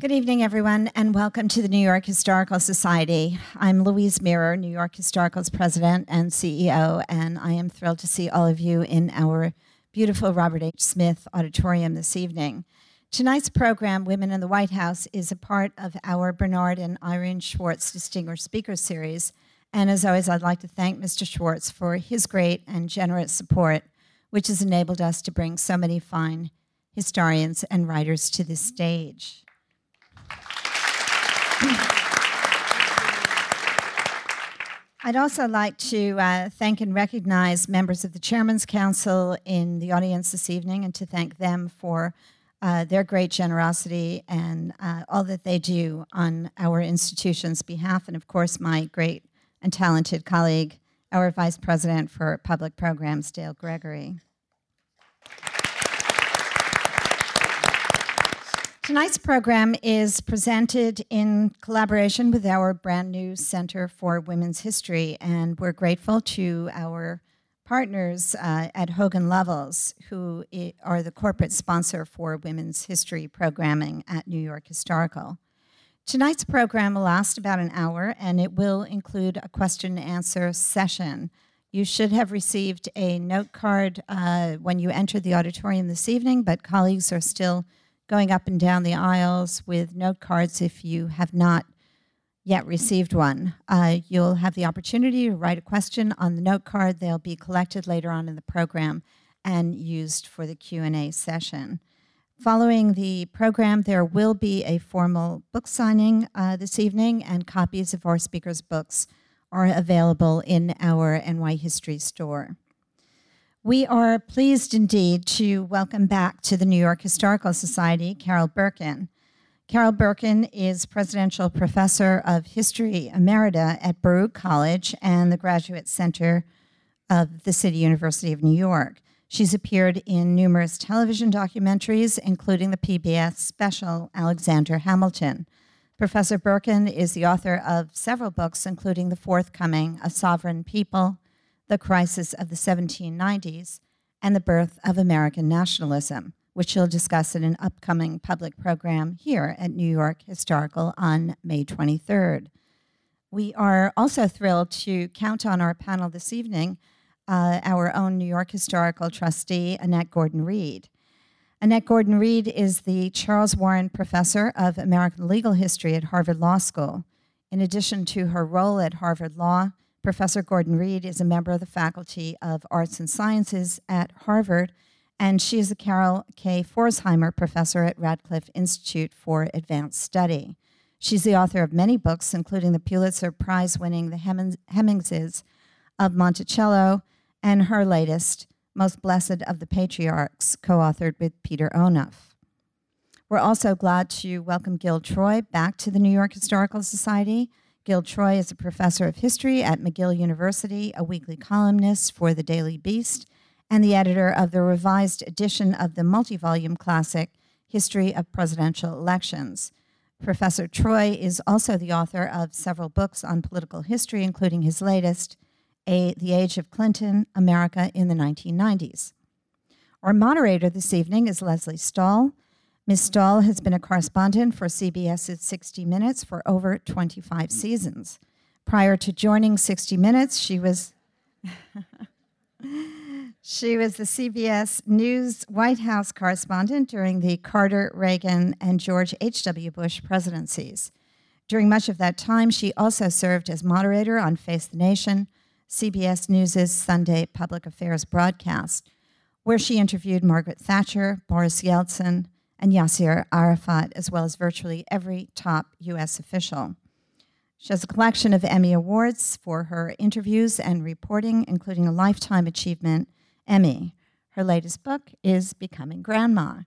Good evening, everyone, and welcome to the New York Historical Society. I'm Louise Mirrer, New York Historical's president and CEO, and I am thrilled to see all of you in our beautiful Robert H. Smith Auditorium this evening. Tonight's program, Women in the White House, is a part of our Bernard and Irene Schwartz Distinguished Speaker Series. And as always, I'd like to thank Mr. Schwartz for his great and generous support, which has enabled us to bring so many fine historians and writers to this stage. I'd also like to uh, thank and recognize members of the Chairman's Council in the audience this evening and to thank them for uh, their great generosity and uh, all that they do on our institution's behalf, and of course, my great and talented colleague, our Vice President for Public Programs, Dale Gregory. Tonight's program is presented in collaboration with our brand new Center for Women's History, and we're grateful to our partners uh, at Hogan Lovells, who are the corporate sponsor for women's history programming at New York Historical. Tonight's program will last about an hour, and it will include a question and answer session. You should have received a note card uh, when you entered the auditorium this evening, but colleagues are still going up and down the aisles with note cards if you have not yet received one. Uh, you'll have the opportunity to write a question on the note card. They'll be collected later on in the program and used for the Q&A session. Following the program, there will be a formal book signing uh, this evening, and copies of our speakers' books are available in our NY History store. We are pleased indeed to welcome back to the New York Historical Society Carol Berkin. Carol Berkin is Presidential Professor of History Emerita at Baruch College and the Graduate Center of the City University of New York. She's appeared in numerous television documentaries, including the PBS special Alexander Hamilton. Professor Berkin is the author of several books, including the forthcoming A Sovereign People, the crisis of the 1790s, and the birth of American nationalism, which she'll discuss in an upcoming public program here at New York Historical on May 23rd. We are also thrilled to count on our panel this evening uh, our own New York Historical trustee, Annette Gordon Reed. Annette Gordon Reed is the Charles Warren Professor of American Legal History at Harvard Law School. In addition to her role at Harvard Law, Professor Gordon Reed is a member of the Faculty of Arts and Sciences at Harvard, and she is a Carol K. Pforzheimer Professor at Radcliffe Institute for Advanced Study. She's the author of many books, including the Pulitzer Prize winning The Hemingses of Monticello, and her latest, Most Blessed of the Patriarchs, co authored with Peter Onuf. We're also glad to welcome Gil Troy back to the New York Historical Society. Gil Troy is a professor of history at McGill University, a weekly columnist for the Daily Beast, and the editor of the revised edition of the multi volume classic History of Presidential Elections. Professor Troy is also the author of several books on political history, including his latest, a, The Age of Clinton America in the 1990s. Our moderator this evening is Lesley Stahl. Ms. Stahl has been a correspondent for CBS's 60 Minutes for over 25 seasons. Prior to joining 60 Minutes, she was she was the CBS News White House correspondent during the Carter, Reagan, and George H.W. Bush presidencies. During much of that time, she also served as moderator on Face the Nation, CBS News' Sunday public affairs broadcast, where she interviewed Margaret Thatcher, Boris Yeltsin, and Yasser Arafat, as well as virtually every top U.S. official. She has a collection of Emmy Awards for her interviews and reporting, including a Lifetime Achievement Emmy. Her latest book is Becoming Grandma.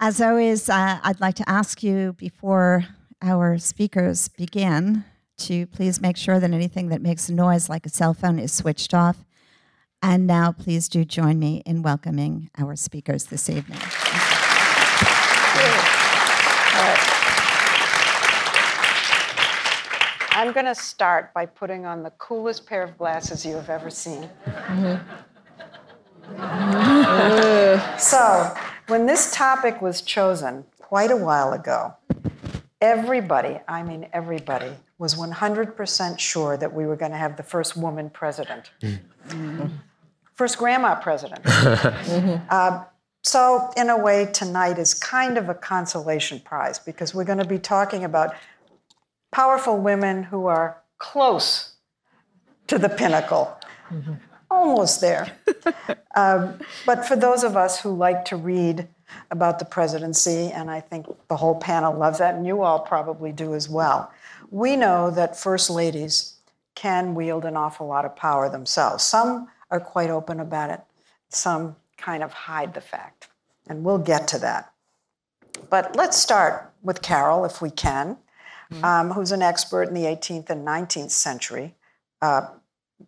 As always, uh, I'd like to ask you before our speakers begin to please make sure that anything that makes a noise like a cell phone is switched off and now, please do join me in welcoming our speakers this evening. I'm going to start by putting on the coolest pair of glasses you have ever seen. So, When this topic was chosen quite a while ago, everybody, I mean everybody, was 100% sure that we were going to have the first woman president, mm-hmm. First grandma president. mm-hmm. uh, so, in a way, tonight is kind of a consolation prize because we're going to be talking about powerful women who are close to the pinnacle. Mm-hmm. Almost there. um, but for those of us who like to read about the presidency, and I think the whole panel loves that, and you all probably do as well, we know that first ladies can wield an awful lot of power themselves. Some are quite open about it, some kind of hide the fact. And we'll get to that. But let's start with Carol, if we can, mm-hmm. um, who's an expert in the 18th and 19th century uh,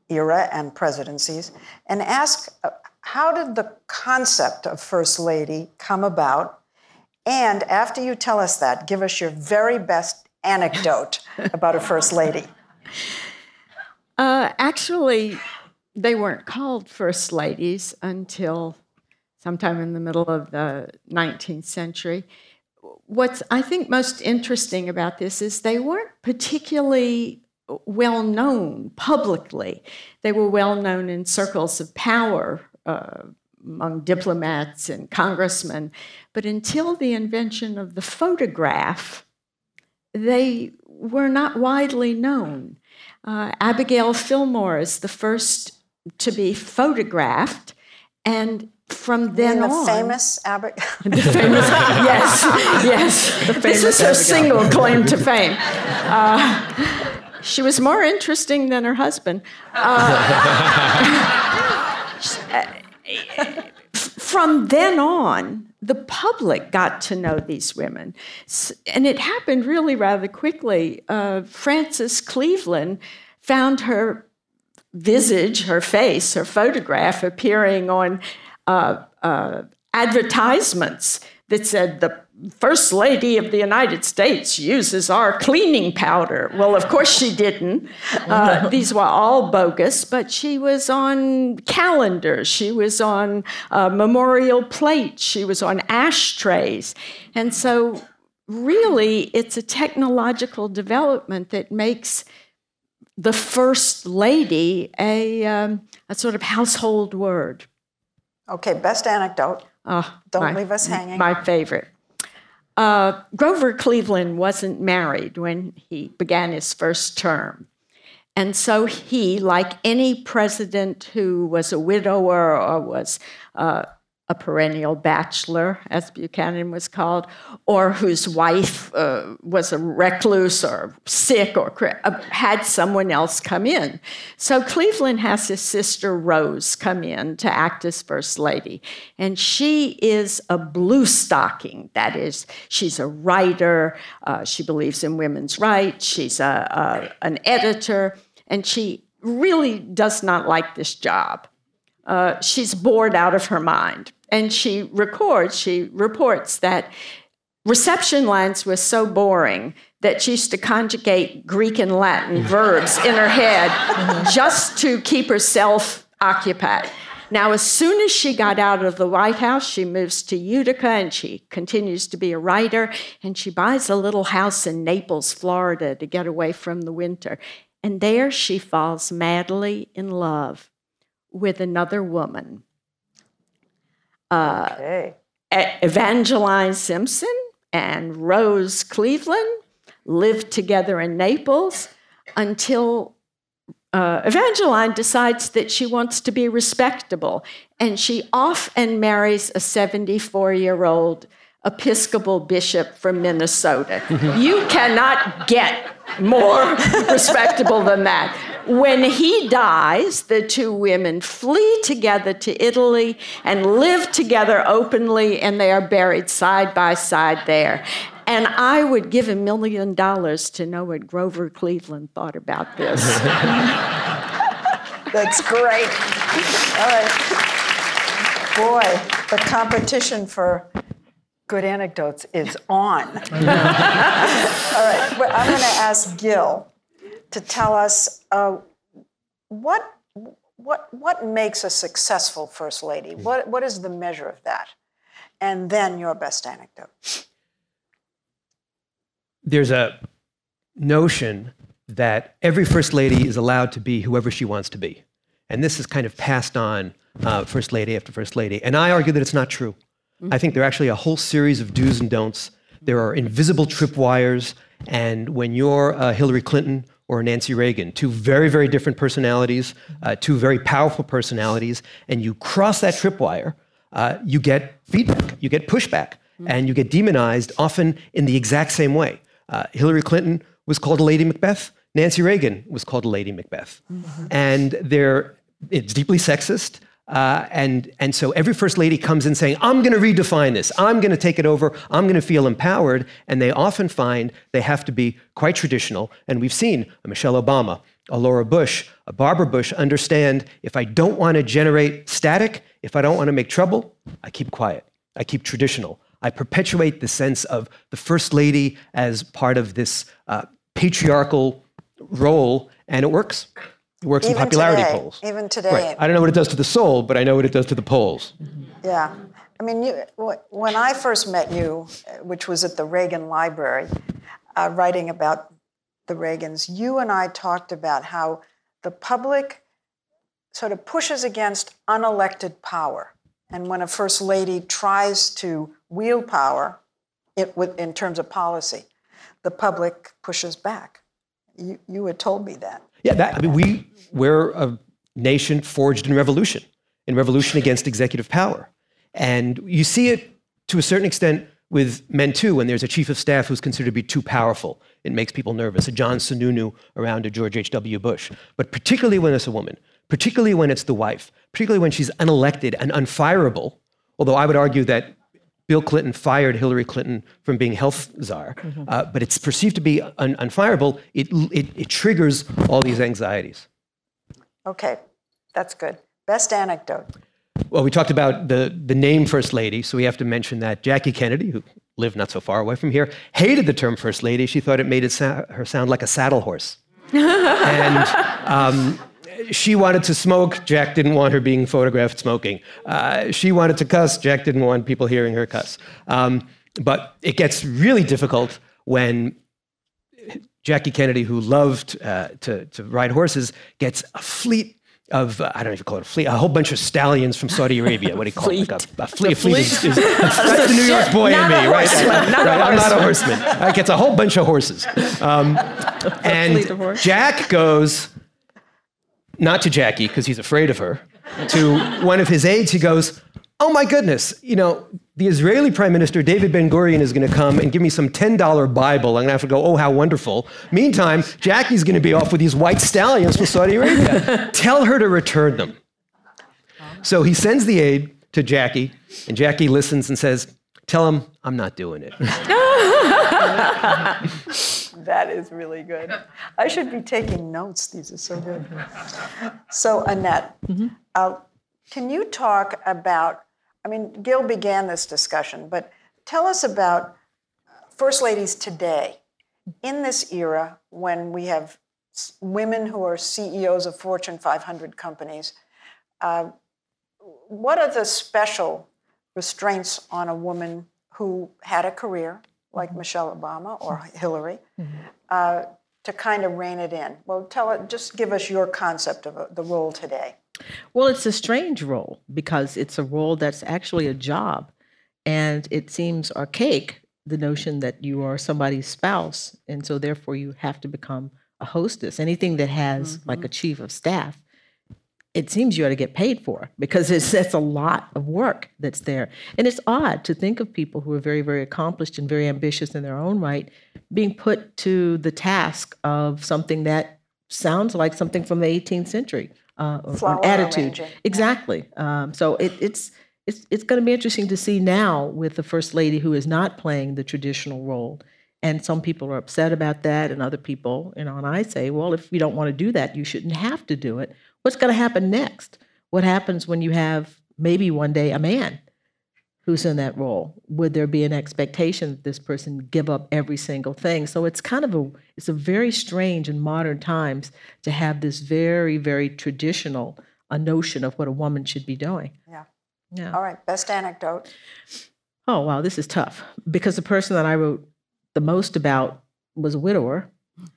era and presidencies, and ask uh, how did the concept of First Lady come about? And after you tell us that, give us your very best anecdote about a First Lady. Uh, actually, they weren't called First Ladies until sometime in the middle of the 19th century. What's I think most interesting about this is they weren't particularly well known publicly. They were well known in circles of power uh, among diplomats and congressmen. But until the invention of the photograph, they were not widely known. Uh, Abigail Fillmore is the first to be photographed, and from then the on, famous Abigail. the famous, yes, yes. The this is her single claim to fame. Uh, she was more interesting than her husband. Uh, from then on, the public got to know these women. And it happened really rather quickly. Uh, Frances Cleveland found her visage, her face, her photograph appearing on uh, uh, advertisements that said the First Lady of the United States uses our cleaning powder. Well, of course she didn't. Uh, these were all bogus, but she was on calendars, she was on uh, memorial plates, she was on ashtrays. And so, really, it's a technological development that makes the First Lady a, um, a sort of household word. Okay, best anecdote. Oh, Don't my, leave us hanging. My favorite. Uh, Grover Cleveland wasn't married when he began his first term. And so he, like any president who was a widower or was uh, a perennial bachelor, as Buchanan was called, or whose wife uh, was a recluse or sick or uh, had someone else come in. So Cleveland has his sister Rose come in to act as First Lady. And she is a blue stocking. That is, she's a writer, uh, she believes in women's rights, she's a, a, an editor, and she really does not like this job. Uh, she's bored out of her mind and she records, she reports that reception lines were so boring that she used to conjugate Greek and Latin verbs in her head uh-huh. just to keep herself occupied. Now, as soon as she got out of the White House, she moves to Utica and she continues to be a writer. And she buys a little house in Naples, Florida to get away from the winter. And there she falls madly in love with another woman uh, okay. Evangeline Simpson and Rose Cleveland lived together in Naples until uh, Evangeline decides that she wants to be respectable, and she off and marries a 74 year old Episcopal bishop from Minnesota. you cannot get more respectable than that. When he dies, the two women flee together to Italy and live together openly, and they are buried side by side there. And I would give a million dollars to know what Grover Cleveland thought about this. That's great. All right. Boy, the competition for good anecdotes is on. All right, well, I'm going to ask Gil to tell us uh, what what what makes a successful first lady. What what is the measure of that? and then your best anecdote. There's a notion that every first lady is allowed to be whoever she wants to be. And this is kind of passed on uh, first lady after first lady. And I argue that it's not true. I think there are actually a whole series of do's and don'ts. There are invisible tripwires. And when you're uh, Hillary Clinton or Nancy Reagan, two very, very different personalities, uh, two very powerful personalities, and you cross that tripwire, uh, you get feedback, you get pushback, and you get demonized often in the exact same way. Uh, Hillary Clinton was called Lady Macbeth. Nancy Reagan was called Lady Macbeth. And they're, it's deeply sexist. Uh, and, and so every first lady comes in saying, I'm going to redefine this. I'm going to take it over. I'm going to feel empowered. And they often find they have to be quite traditional. And we've seen a Michelle Obama, a Laura Bush, a Barbara Bush understand if I don't want to generate static, if I don't want to make trouble, I keep quiet. I keep traditional. I perpetuate the sense of the first lady as part of this uh, patriarchal role, and it works. It works in popularity today, polls. even today. Right. I don't know what it does to the soul, but I know what it does to the polls. Yeah. I mean, you, when I first met you, uh, which was at the Reagan Library, uh, writing about the Reagans, you and I talked about how the public sort of pushes against unelected power. And when a first lady tries to wield power it, with, in terms of policy, the public pushes back. You, you had told me that. Yeah, that, I mean, we, we're a nation forged in revolution, in revolution against executive power. And you see it to a certain extent with men too, when there's a chief of staff who's considered to be too powerful. It makes people nervous. A John Sununu around a George H.W. Bush. But particularly when it's a woman, particularly when it's the wife, particularly when she's unelected and unfireable, although I would argue that Bill Clinton fired Hillary Clinton from being health czar, uh, but it's perceived to be un- unfireable, it, it, it triggers all these anxieties. Okay, that's good. Best anecdote. Well, we talked about the, the name First Lady, so we have to mention that Jackie Kennedy, who lived not so far away from here, hated the term First Lady. She thought it made it sa- her sound like a saddle horse. and um, she wanted to smoke. Jack didn't want her being photographed smoking. Uh, she wanted to cuss. Jack didn't want people hearing her cuss. Um, but it gets really difficult when Jackie Kennedy, who loved uh, to, to ride horses, gets a fleet of, uh, I don't even call it a fleet, a whole bunch of stallions from Saudi Arabia. What do you call it? Like a, a fleet. A fleet is, is that's the New York boy in me, right? horseman, not Right, I'm not a horseman. It's a whole bunch of horses. Um, and fleet of. Jack goes, not to Jackie, because he's afraid of her, to one of his aides. He goes, Oh my goodness, you know, the Israeli Prime Minister, David Ben Gurion, is going to come and give me some $10 Bible. I'm going to have to go, Oh, how wonderful. Meantime, Jackie's going to be off with these white stallions from Saudi Arabia. Tell her to return them. So he sends the aide to Jackie, and Jackie listens and says, Tell him I'm not doing it. That is really good. I should be taking notes. These are so good. So, Annette, uh, can you talk about? I mean, Gil began this discussion, but tell us about first ladies today in this era when we have women who are CEOs of Fortune 500 companies. Uh, what are the special restraints on a woman who had a career like Michelle Obama or Hillary uh, to kind of rein it in? Well, tell it. Just give us your concept of uh, the role today. Well, it's a strange role because it's a role that's actually a job. And it seems archaic, the notion that you are somebody's spouse. And so, therefore, you have to become a hostess. Anything that has like a chief of staff, it seems you ought to get paid for because it's that's a lot of work that's there. And it's odd to think of people who are very, very accomplished and very ambitious in their own right being put to the task of something that sounds like something from the 18th century. Uh, or- attitude arranging, exactly. Um, so it, it's it's it's going to be interesting to see now with the first lady who is not playing the traditional role. And some people are upset about that, and other people, you know, and I say, well, if you don't want to do that, you shouldn't have to do it. What's going to happen next? What happens when you have maybe one day a man who's in that role? Would there be an expectation that this person give up every single thing? So it's kind of a it's a very strange in modern times to have this very very traditional a notion of what a woman should be doing. Yeah. Yeah. All right. Best anecdote. Oh, wow, this is tough because the person that I wrote the most about was a widower.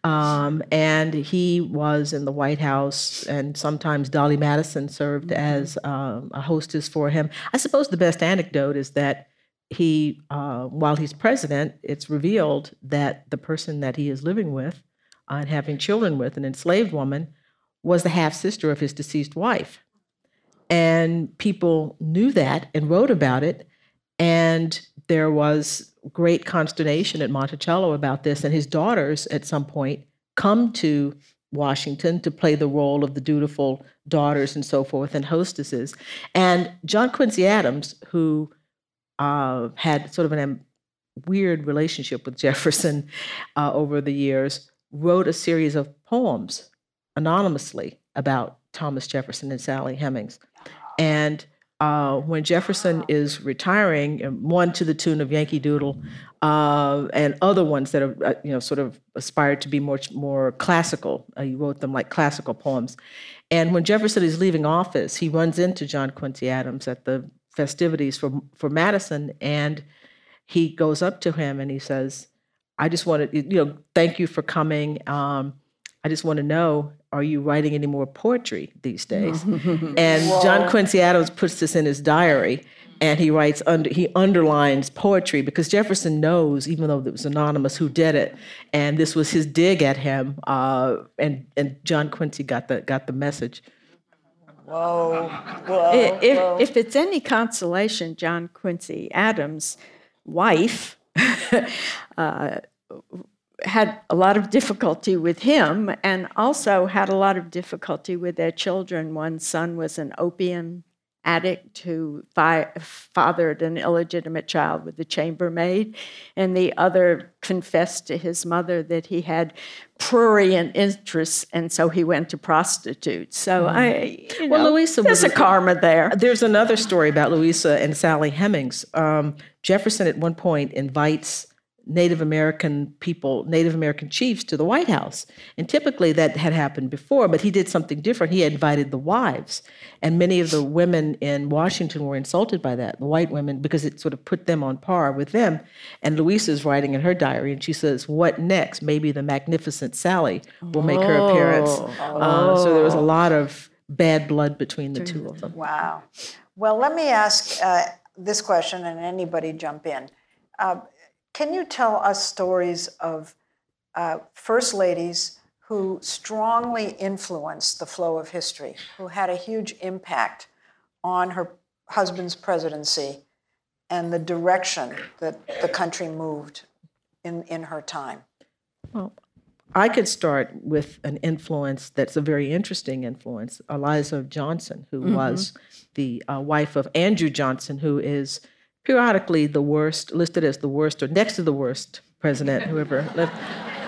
Um, and he was in the White House, and sometimes Dolley Madison served as um, a hostess for him. I suppose the best anecdote is that he, uh, while he's president, it's revealed that the person that he is living with uh, and having children with, an enslaved woman, was the half sister of his deceased wife. And people knew that and wrote about it. And there was great consternation at Monticello about this. And his daughters, at some point, come to Washington to play the role of the dutiful daughters and so forth and hostesses. And John Quincy Adams, who uh, had sort of a weird relationship with Jefferson uh, over the years, wrote a series of poems anonymously about Thomas Jefferson and Sally Hemings. And uh, when Jefferson is retiring, one to the tune of Yankee Doodle, uh, and other ones that are, uh, you know, sort of aspired to be more more classical. Uh, he wrote them like classical poems. And when Jefferson is leaving office, he runs into John Quincy Adams at the festivities for for Madison, and he goes up to him and he says, "I just wanted, you know, thank you for coming. Um, I just want to know, are you writing any more poetry these days?" and Whoa. John Quincy Adams puts this in his diary. And he writes under he underlines poetry because Jefferson knows, even though it was anonymous, who did it, and this was his dig at him. Uh, and and John Quincy got the got the message. Whoa, whoa, if, whoa. if it's any consolation, John Quincy Adams' wife uh, had a lot of difficulty with him and also had a lot of difficulty with their children. One son was an opium addict who fi- fathered an illegitimate child with a chambermaid, and the other confessed to his mother that he had prurient interests, and so he went to prostitutes. So mm. I, you know, well, Louisa, there's a karma there. There's another story about Louisa and Sally Hemings. Um, Jefferson at one point invites Native American people, Native American chiefs to the White House. And typically that had happened before, but he did something different. He invited the wives. And many of the women in Washington were insulted by that, the white women, because it sort of put them on par with them. And Louisa's writing in her diary, and she says, What next? Maybe the magnificent Sally will make her appearance. Oh. Uh, so there was a lot of bad blood between the two of them. Wow. Well, let me ask uh, this question, and anybody jump in. Uh, can you tell us stories of uh, first ladies who strongly influenced the flow of history, who had a huge impact on her husband's presidency and the direction that the country moved in, in her time? Well, I could start with an influence that's a very interesting influence Eliza Johnson, who mm-hmm. was the uh, wife of Andrew Johnson, who is periodically the worst, listed as the worst or next to the worst president who ever lived.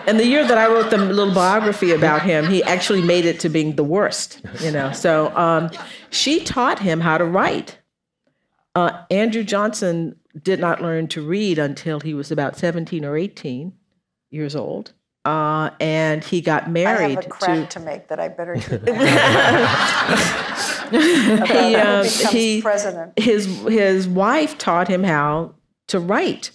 And the year that I wrote the little biography about him, he actually made it to being the worst, you know. So um, she taught him how to write. Uh, Andrew Johnson did not learn to read until he was about 17 or 18 years old. Uh, and he got married. I have a crack to, to make that I better he, um, he president. His his wife taught him how to write.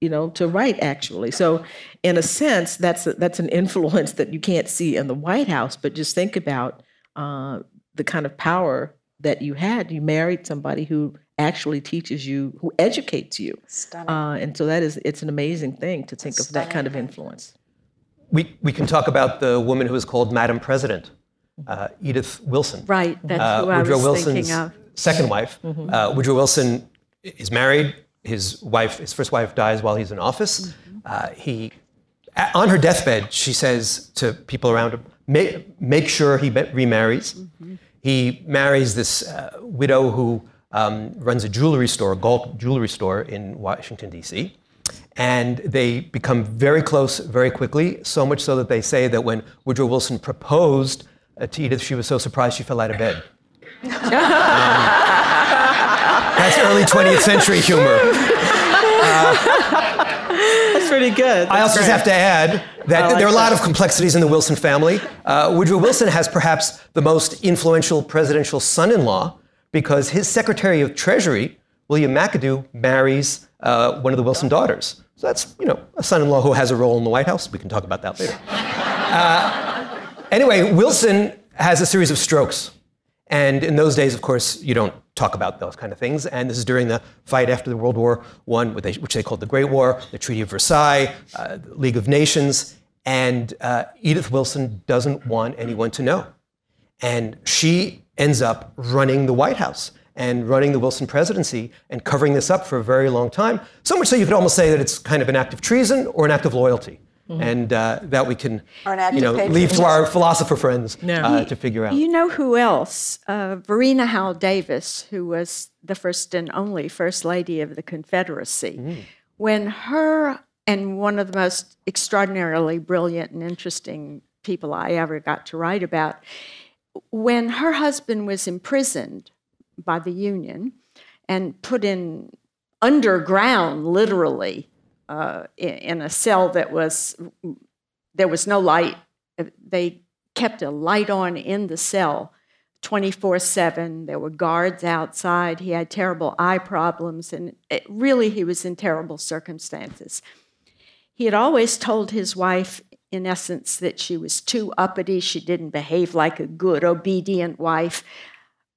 You know, to write actually. So, in a sense, that's a, that's an influence that you can't see in the White House. But just think about uh, the kind of power that you had. You married somebody who actually teaches you, who educates you. Stunning. Uh, and so that is it's an amazing thing to think of that kind of influence. We we can talk about the woman who was called Madam President uh, Edith Wilson. Right, that's uh, who I was Wilson's thinking of. Second wife. Mm-hmm. Uh, Woodrow Wilson is married. His wife, his first wife, dies while he's in office. Mm-hmm. Uh, he, on her deathbed, she says to people around him, "Make, make sure he remarries." Mm-hmm. He marries this uh, widow who um, runs a jewelry store, a gold jewelry store in Washington D.C. And they become very close very quickly, so much so that they say that when Woodrow Wilson proposed uh, to Edith, she was so surprised she fell out of bed. um, that's early 20th century humor. Uh, that's pretty good. That's I also great. just have to add that like there are a lot of complexities in the Wilson family. Uh, Woodrow Wilson has perhaps the most influential presidential son in law because his Secretary of Treasury William McAdoo marries uh, one of the Wilson daughters. So that's, you know, a son-in-law who has a role in the White House. We can talk about that later. Uh, anyway, Wilson has a series of strokes. And in those days, of course, you don't talk about those kind of things. And this is during the fight after the World War I, which they called the Great War, the Treaty of Versailles, uh, League of Nations. And uh, Edith Wilson doesn't want anyone to know. And she ends up running the White House and running the Wilson presidency and covering this up for a very long time. So much so you could almost say that it's kind of an act of treason or an act of loyalty. Mm-hmm. And uh, that we can, you know, leave to our philosopher friends yeah. uh, to figure out. You know who else? Uh, Varina Howell Davis, who was the first and only First Lady of the Confederacy. Mm. When her and one of the most extraordinarily brilliant and interesting people I ever got to write about, when her husband was imprisoned by the Union and put in underground, literally, uh, in a cell that was there was no light. They kept a light on in the cell 24 7. There were guards outside. He had terrible eye problems, and it, really, he was in terrible circumstances. He had always told his wife, in essence, that she was too uppity. She didn't behave like a good, obedient wife.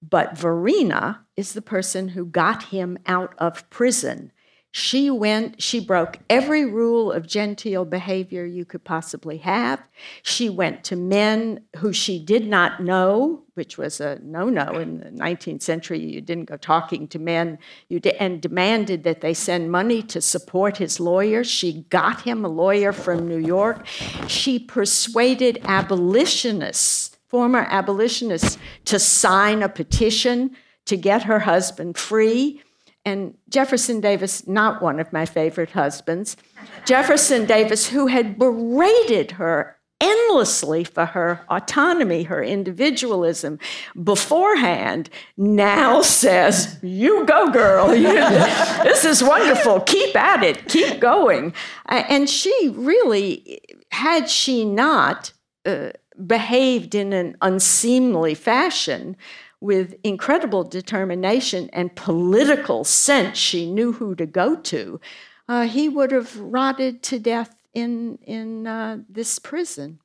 But Varina is the person who got him out of prison. She went, she broke every rule of genteel behavior you could possibly have. She went to men who she did not know, which was a no no in the 19th century. You didn't go talking to men, you de- and demanded that they send money to support his lawyer. She got him a lawyer from New York. She persuaded abolitionists former abolitionists to sign a petition to get her husband free. And Jefferson Davis, not one of my favorite husbands, Jefferson Davis, who had berated her endlessly for her autonomy, her individualism beforehand, now says, You go, girl. this is wonderful. Keep at it. Keep going. And she really, had she not, uh, behaved in an unseemly fashion with incredible determination and political sense, she knew who to go to, uh, he would have rotted to death in, in uh, this prison.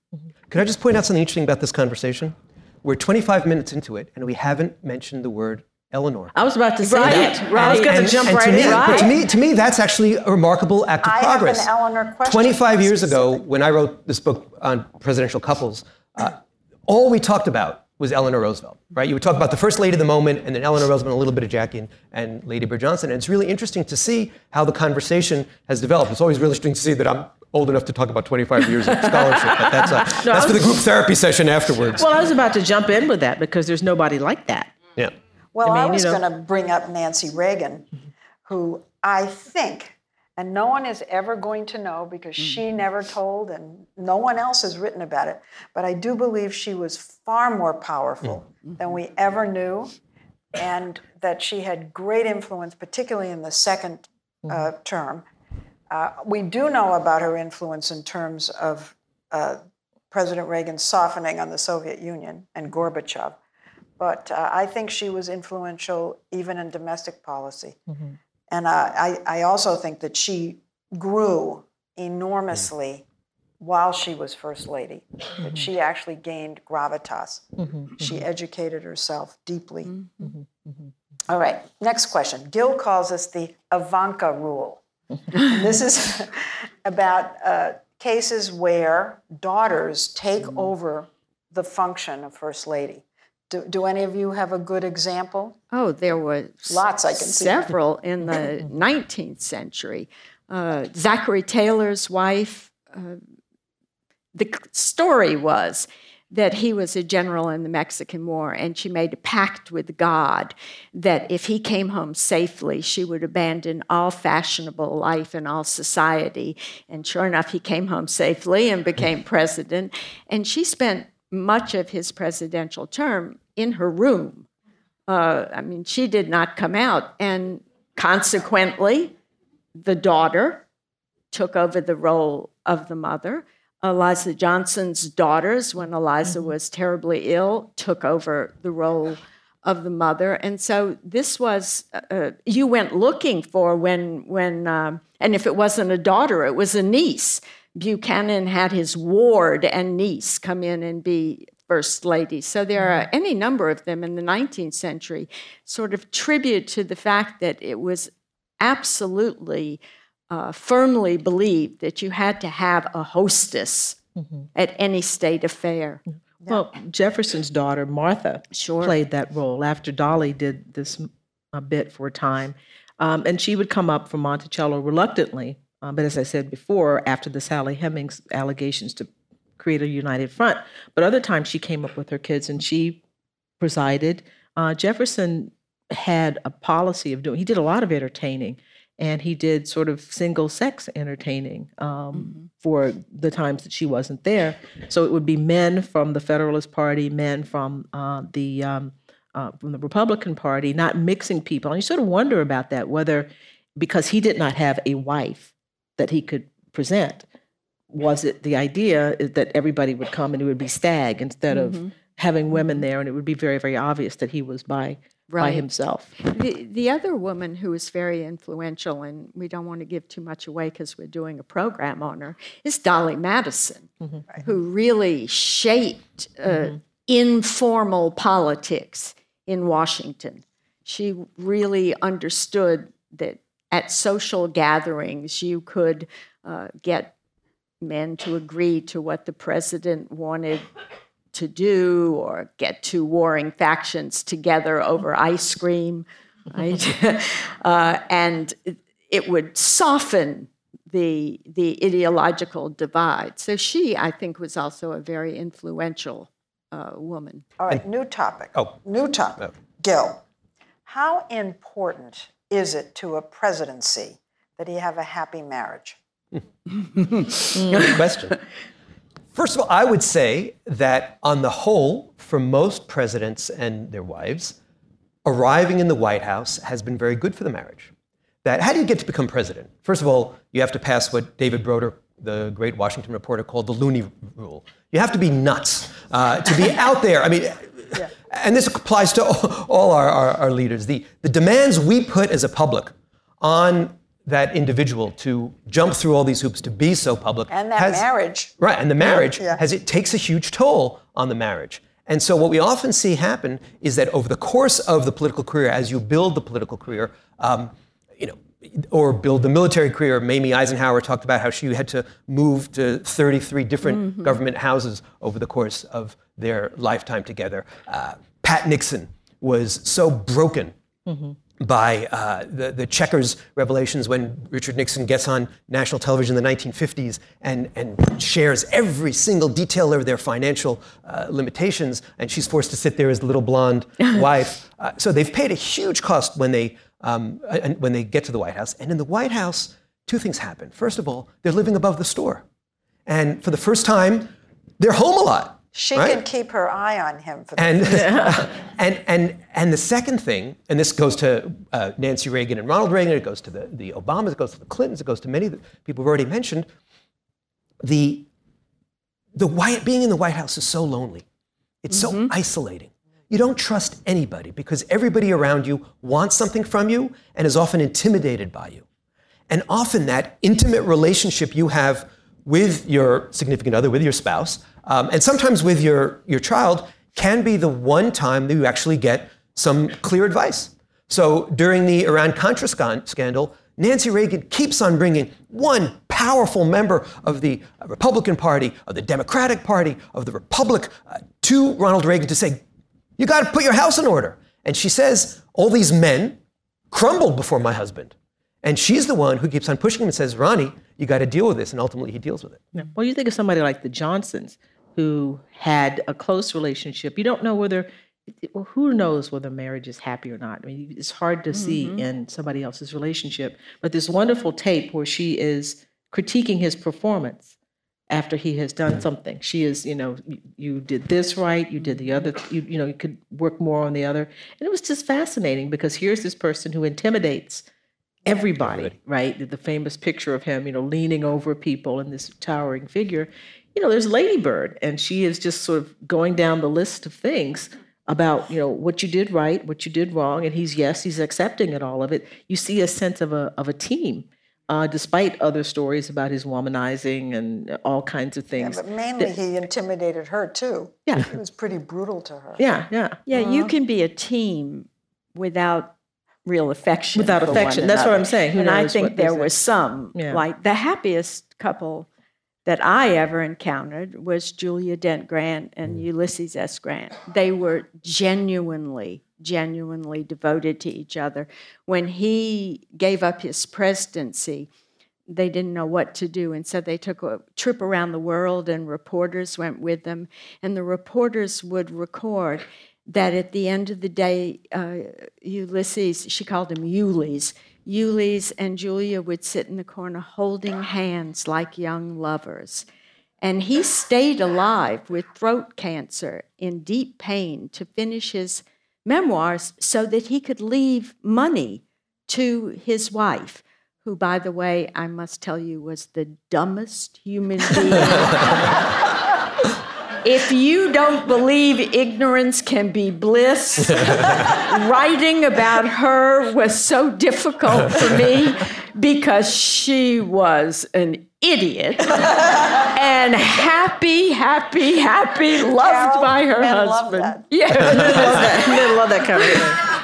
Can I just point out something interesting about this conversation? We're 25 minutes into it, and we haven't mentioned the word Eleanor. I was about to say right, that. Right. I was going to jump right to me, in. Right. To me, to me, that's actually a remarkable act of I progress. Have an Eleanor question 25 years ago, when I wrote this book on presidential couples, uh, all we talked about was Eleanor Roosevelt, right? You would talk about the first lady of the moment, and then Eleanor Roosevelt, and a little bit of Jackie and, and Lady Bird Johnson. And it's really interesting to see how the conversation has developed. It's always really interesting to see that I'm old enough to talk about 25 years of scholarship, but that's, uh, no, that's was, for the group therapy session afterwards. Well, I was about to jump in with that because there's nobody like that. Yeah. Well, I, mean, I was you know, going to bring up Nancy Reagan, who I think and no one is ever going to know because mm-hmm. she never told and no one else has written about it. But I do believe she was far more powerful mm-hmm. than we ever knew, and that she had great influence, particularly in the second uh, mm-hmm. term. Uh, we do know about her influence in terms of uh, President Reagan's softening on the Soviet Union and Gorbachev. But uh, I think she was influential even in domestic policy. Mm-hmm. And uh, I, I also think that she grew enormously while she was first lady. Mm-hmm. That she actually gained gravitas. Mm-hmm. She mm-hmm. educated herself deeply. Mm-hmm. Mm-hmm. All right, next question. Gil calls this the Ivanka rule. this is about uh, cases where daughters take mm-hmm. over the function of first lady. Do, do any of you have a good example? Oh, there were lots. I can several see. in the 19th century. Uh, Zachary Taylor's wife. Uh, the story was that he was a general in the Mexican War, and she made a pact with God that if he came home safely, she would abandon all fashionable life and all society. And sure enough, he came home safely and became president. And she spent much of his presidential term in her room. Uh, I mean, she did not come out. And consequently, the daughter took over the role of the mother. Eliza Johnson's daughters, when Eliza mm-hmm. was terribly ill, took over the role of the mother, and so this was uh, uh, you went looking for when when um, and if it wasn't a daughter, it was a niece. Buchanan had his ward and niece come in and be first lady. So there are any number of them in the 19th century, sort of tribute to the fact that it was absolutely uh, firmly believed that you had to have a hostess at any state affair. Well, Jefferson's daughter, Martha, Sure. played that role after Dolley did this a bit for a time. Um, and she would come up from Monticello reluctantly. Um, but as I said before, after the Sally Hemings allegations to create a united front. But other times she came up with her kids and she presided. Uh, Jefferson had a policy of doing, he did a lot of entertaining and he did sort of single sex entertaining um, for the times that she wasn't there. So it would be men from the Federalist Party, men from uh, the um, uh, from the Republican Party, not mixing people. And you sort of wonder about that, whether because he did not have a wife that he could present, was it the idea that everybody would come and it would be stag instead of having women there, and it would be very very obvious that he was by by himself. The, the other woman who was very influential, and we don't want to give too much away because we're doing a program on her, is Dolley Madison, who really shaped uh, informal politics in Washington. She really understood that at social gatherings you could uh, get men to agree to what the president wanted to do or get two warring factions together over ice cream, right? uh, and it- it would soften the the ideological divide. So she, I think, was also a very influential uh, woman. All right, new topic. Oh. New topic. Gil, how important is it to a presidency that he have a happy marriage? Good question. First of all, I would say that on the whole, for most presidents and their wives, arriving in the White House has been very good for the marriage. That how do you get to become president? First of all, you have to pass what David Broder, the great Washington reporter, called the Looney Rule. You have to be nuts uh, to be out there. I mean, and this applies to all, all our, our, our leaders. The, the demands we put as a public on that individual to jump through all these hoops to be so public And that has- marriage. Right, and the marriage Yeah. has it takes a huge toll on the marriage. And so what we often see happen is that over the course of the political career, as you build the political career, um, you know, or build the military career. Mamie Eisenhower talked about how she had to move to 33 different government houses over the course of their lifetime together. Uh, Pat Nixon was so broken by uh, the, the checkers revelations when Richard Nixon gets on national television in the 1950s and, and shares every single detail of their financial uh, limitations, and she's forced to sit there as the little blonde wife. Uh, so they've paid a huge cost when they, um, and when they get to the White House. And in the White House, two things happen. First of all, they're living above the store. And for the first time, they're home a lot. She right? can keep her eye on him for the And, and, and, and the second thing, and this goes to uh, Nancy Reagan and Ronald Reagan, it goes to the, the Obamas, it goes to the Clintons, it goes to many of the people we've already mentioned. The, the White, being in the White House is so lonely. It's so isolating. You don't trust anybody because everybody around you wants something from you and is often intimidated by you. And often that intimate relationship you have with your significant other, with your spouse, um, and sometimes with your, your child, can be the one time that you actually get some clear advice. So during the Iran Contra scandal, Nancy Reagan keeps on bringing one powerful member of the Republican Party, of the Democratic Party, of the Republic uh, to Ronald Reagan to say, You got to put your house in order. And she says, All these men crumbled before my husband. And she's the one who keeps on pushing him and says, Ronnie, you got to deal with this. And ultimately, he deals with it. Well, you think of somebody like the Johnsons who had a close relationship. You don't know whether, well, who knows whether marriage is happy or not. I mean, it's hard to see mm-hmm. in somebody else's relationship. But this wonderful tape where she is critiquing his performance after he has done something. She is, you know, you, you did this right, you did the other, you, you know, you could work more on the other. And it was just fascinating because here's this person who intimidates everybody, right? The famous picture of him, you know, leaning over people in this towering figure. You know, there's Ladybird, and she is just sort of going down the list of things about you know what you did right, what you did wrong, and he's yes, he's accepting it all of it. You see a sense of a of a team, uh, despite other stories about his womanizing and all kinds of things. Yeah, But mainly, he intimidated her too. Yeah. he was pretty brutal to her. yeah, yeah. Yeah, you can be a team without real affection. Without affection. one That's what I'm saying. Who and I think there say. was some. Yeah. Like the happiest couple that I ever encountered was Julia Dent Grant and Ulysses S. Grant. They were genuinely, genuinely devoted to each other. When he gave up his presidency, they didn't know what to do. And so they took a trip around the world, and reporters went with them. And the reporters would record that at the end of the day, uh, Ulysses, she called him Ules, Ules and Julia would sit in the corner holding hands like young lovers. And he stayed alive with throat cancer in deep pain to finish his memoirs so that he could leave money to his wife, who, by the way, I must tell you, was the dumbest human being. if you don't believe ignorance can be bliss, writing about her was so difficult for me because she was an idiot and happy, happy, happy, loved Carol, by her husband. that. Yeah. love that. I love that kind of thing.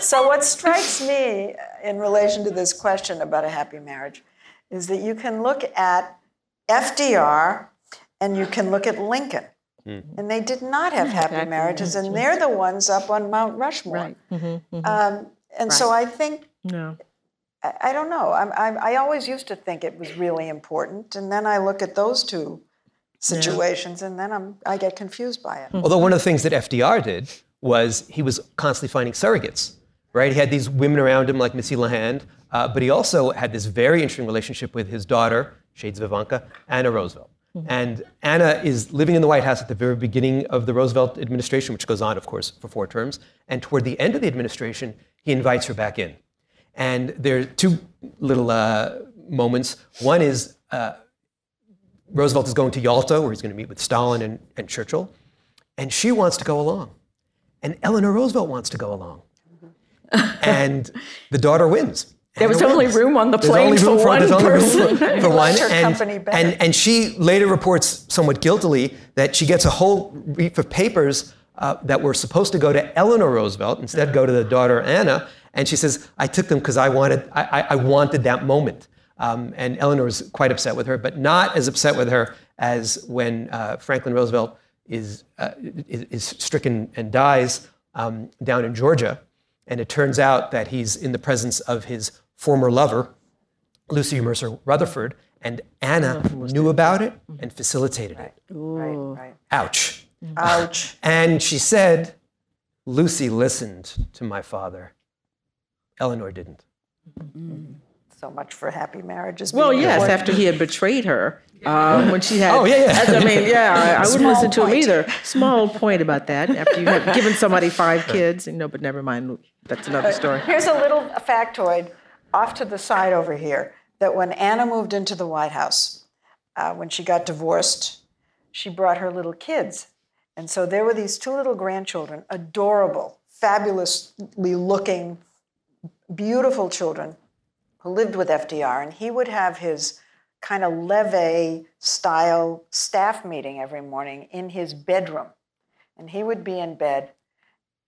So, what strikes me in relation to this question about a happy marriage is that you can look at FDR and you can look at Lincoln. And they did not have happy Happy marriages, and they're the ones up on Mount Rushmore. Right. Um, and so I think, No. I, I don't know, I'm, I'm, I always used to think it was really important. And then I look at those two situations and then I'm, I get confused by it. Although one of the things that FDR did was he was constantly finding surrogates, right? He had these women around him like Missy LeHand, uh, but he also had this very interesting relationship with his daughter, Shades of Ivanka, Anna Roosevelt. And Anna is living in the White House at the very beginning of the Roosevelt administration, which goes on, of course, for four terms. And toward the end of the administration, he invites her back in. And there are two little uh, moments. One is uh, Roosevelt is going to Yalta, where he's going to meet with Stalin and, and Churchill, and she wants to go along. And Eleanor Roosevelt wants to go along. and the daughter wins. There was only wins. room on the plane only for room one there's only person. for, for one. And, and, and she later reports somewhat guiltily that she gets a whole reef of papers uh, that were supposed to go to Eleanor Roosevelt, instead go to the daughter Anna. And she says, I took them because I wanted, I, I- I wanted that moment. Um, and Eleanor was quite upset with her, but not as upset with her as when uh, Franklin Roosevelt is, uh, is, is stricken and dies um, down in Georgia. And it turns out that he's in the presence of his former lover, Lucy Mercer Rutherford, and Anna knew about it and facilitated it. Right, right. Ouch. Ouch. And she said, Lucy listened to my father. Eleanor didn't. So much for happy marriages. Well, yes, important. after he had betrayed her, um, when she had. Oh, yeah, yeah. I mean, yeah, I, I wouldn't Small listen to him either. Small point about that. After you have given somebody five kids, you know, but never mind. That's another story. Here's a little factoid off to the side over here that when Anna moved into the White House, uh, when she got divorced, she brought her little kids. And so there were these two little grandchildren, adorable, fabulously looking, beautiful children who lived with FDR. And he would have his kind of levee style staff meeting every morning in his bedroom. And he would be in bed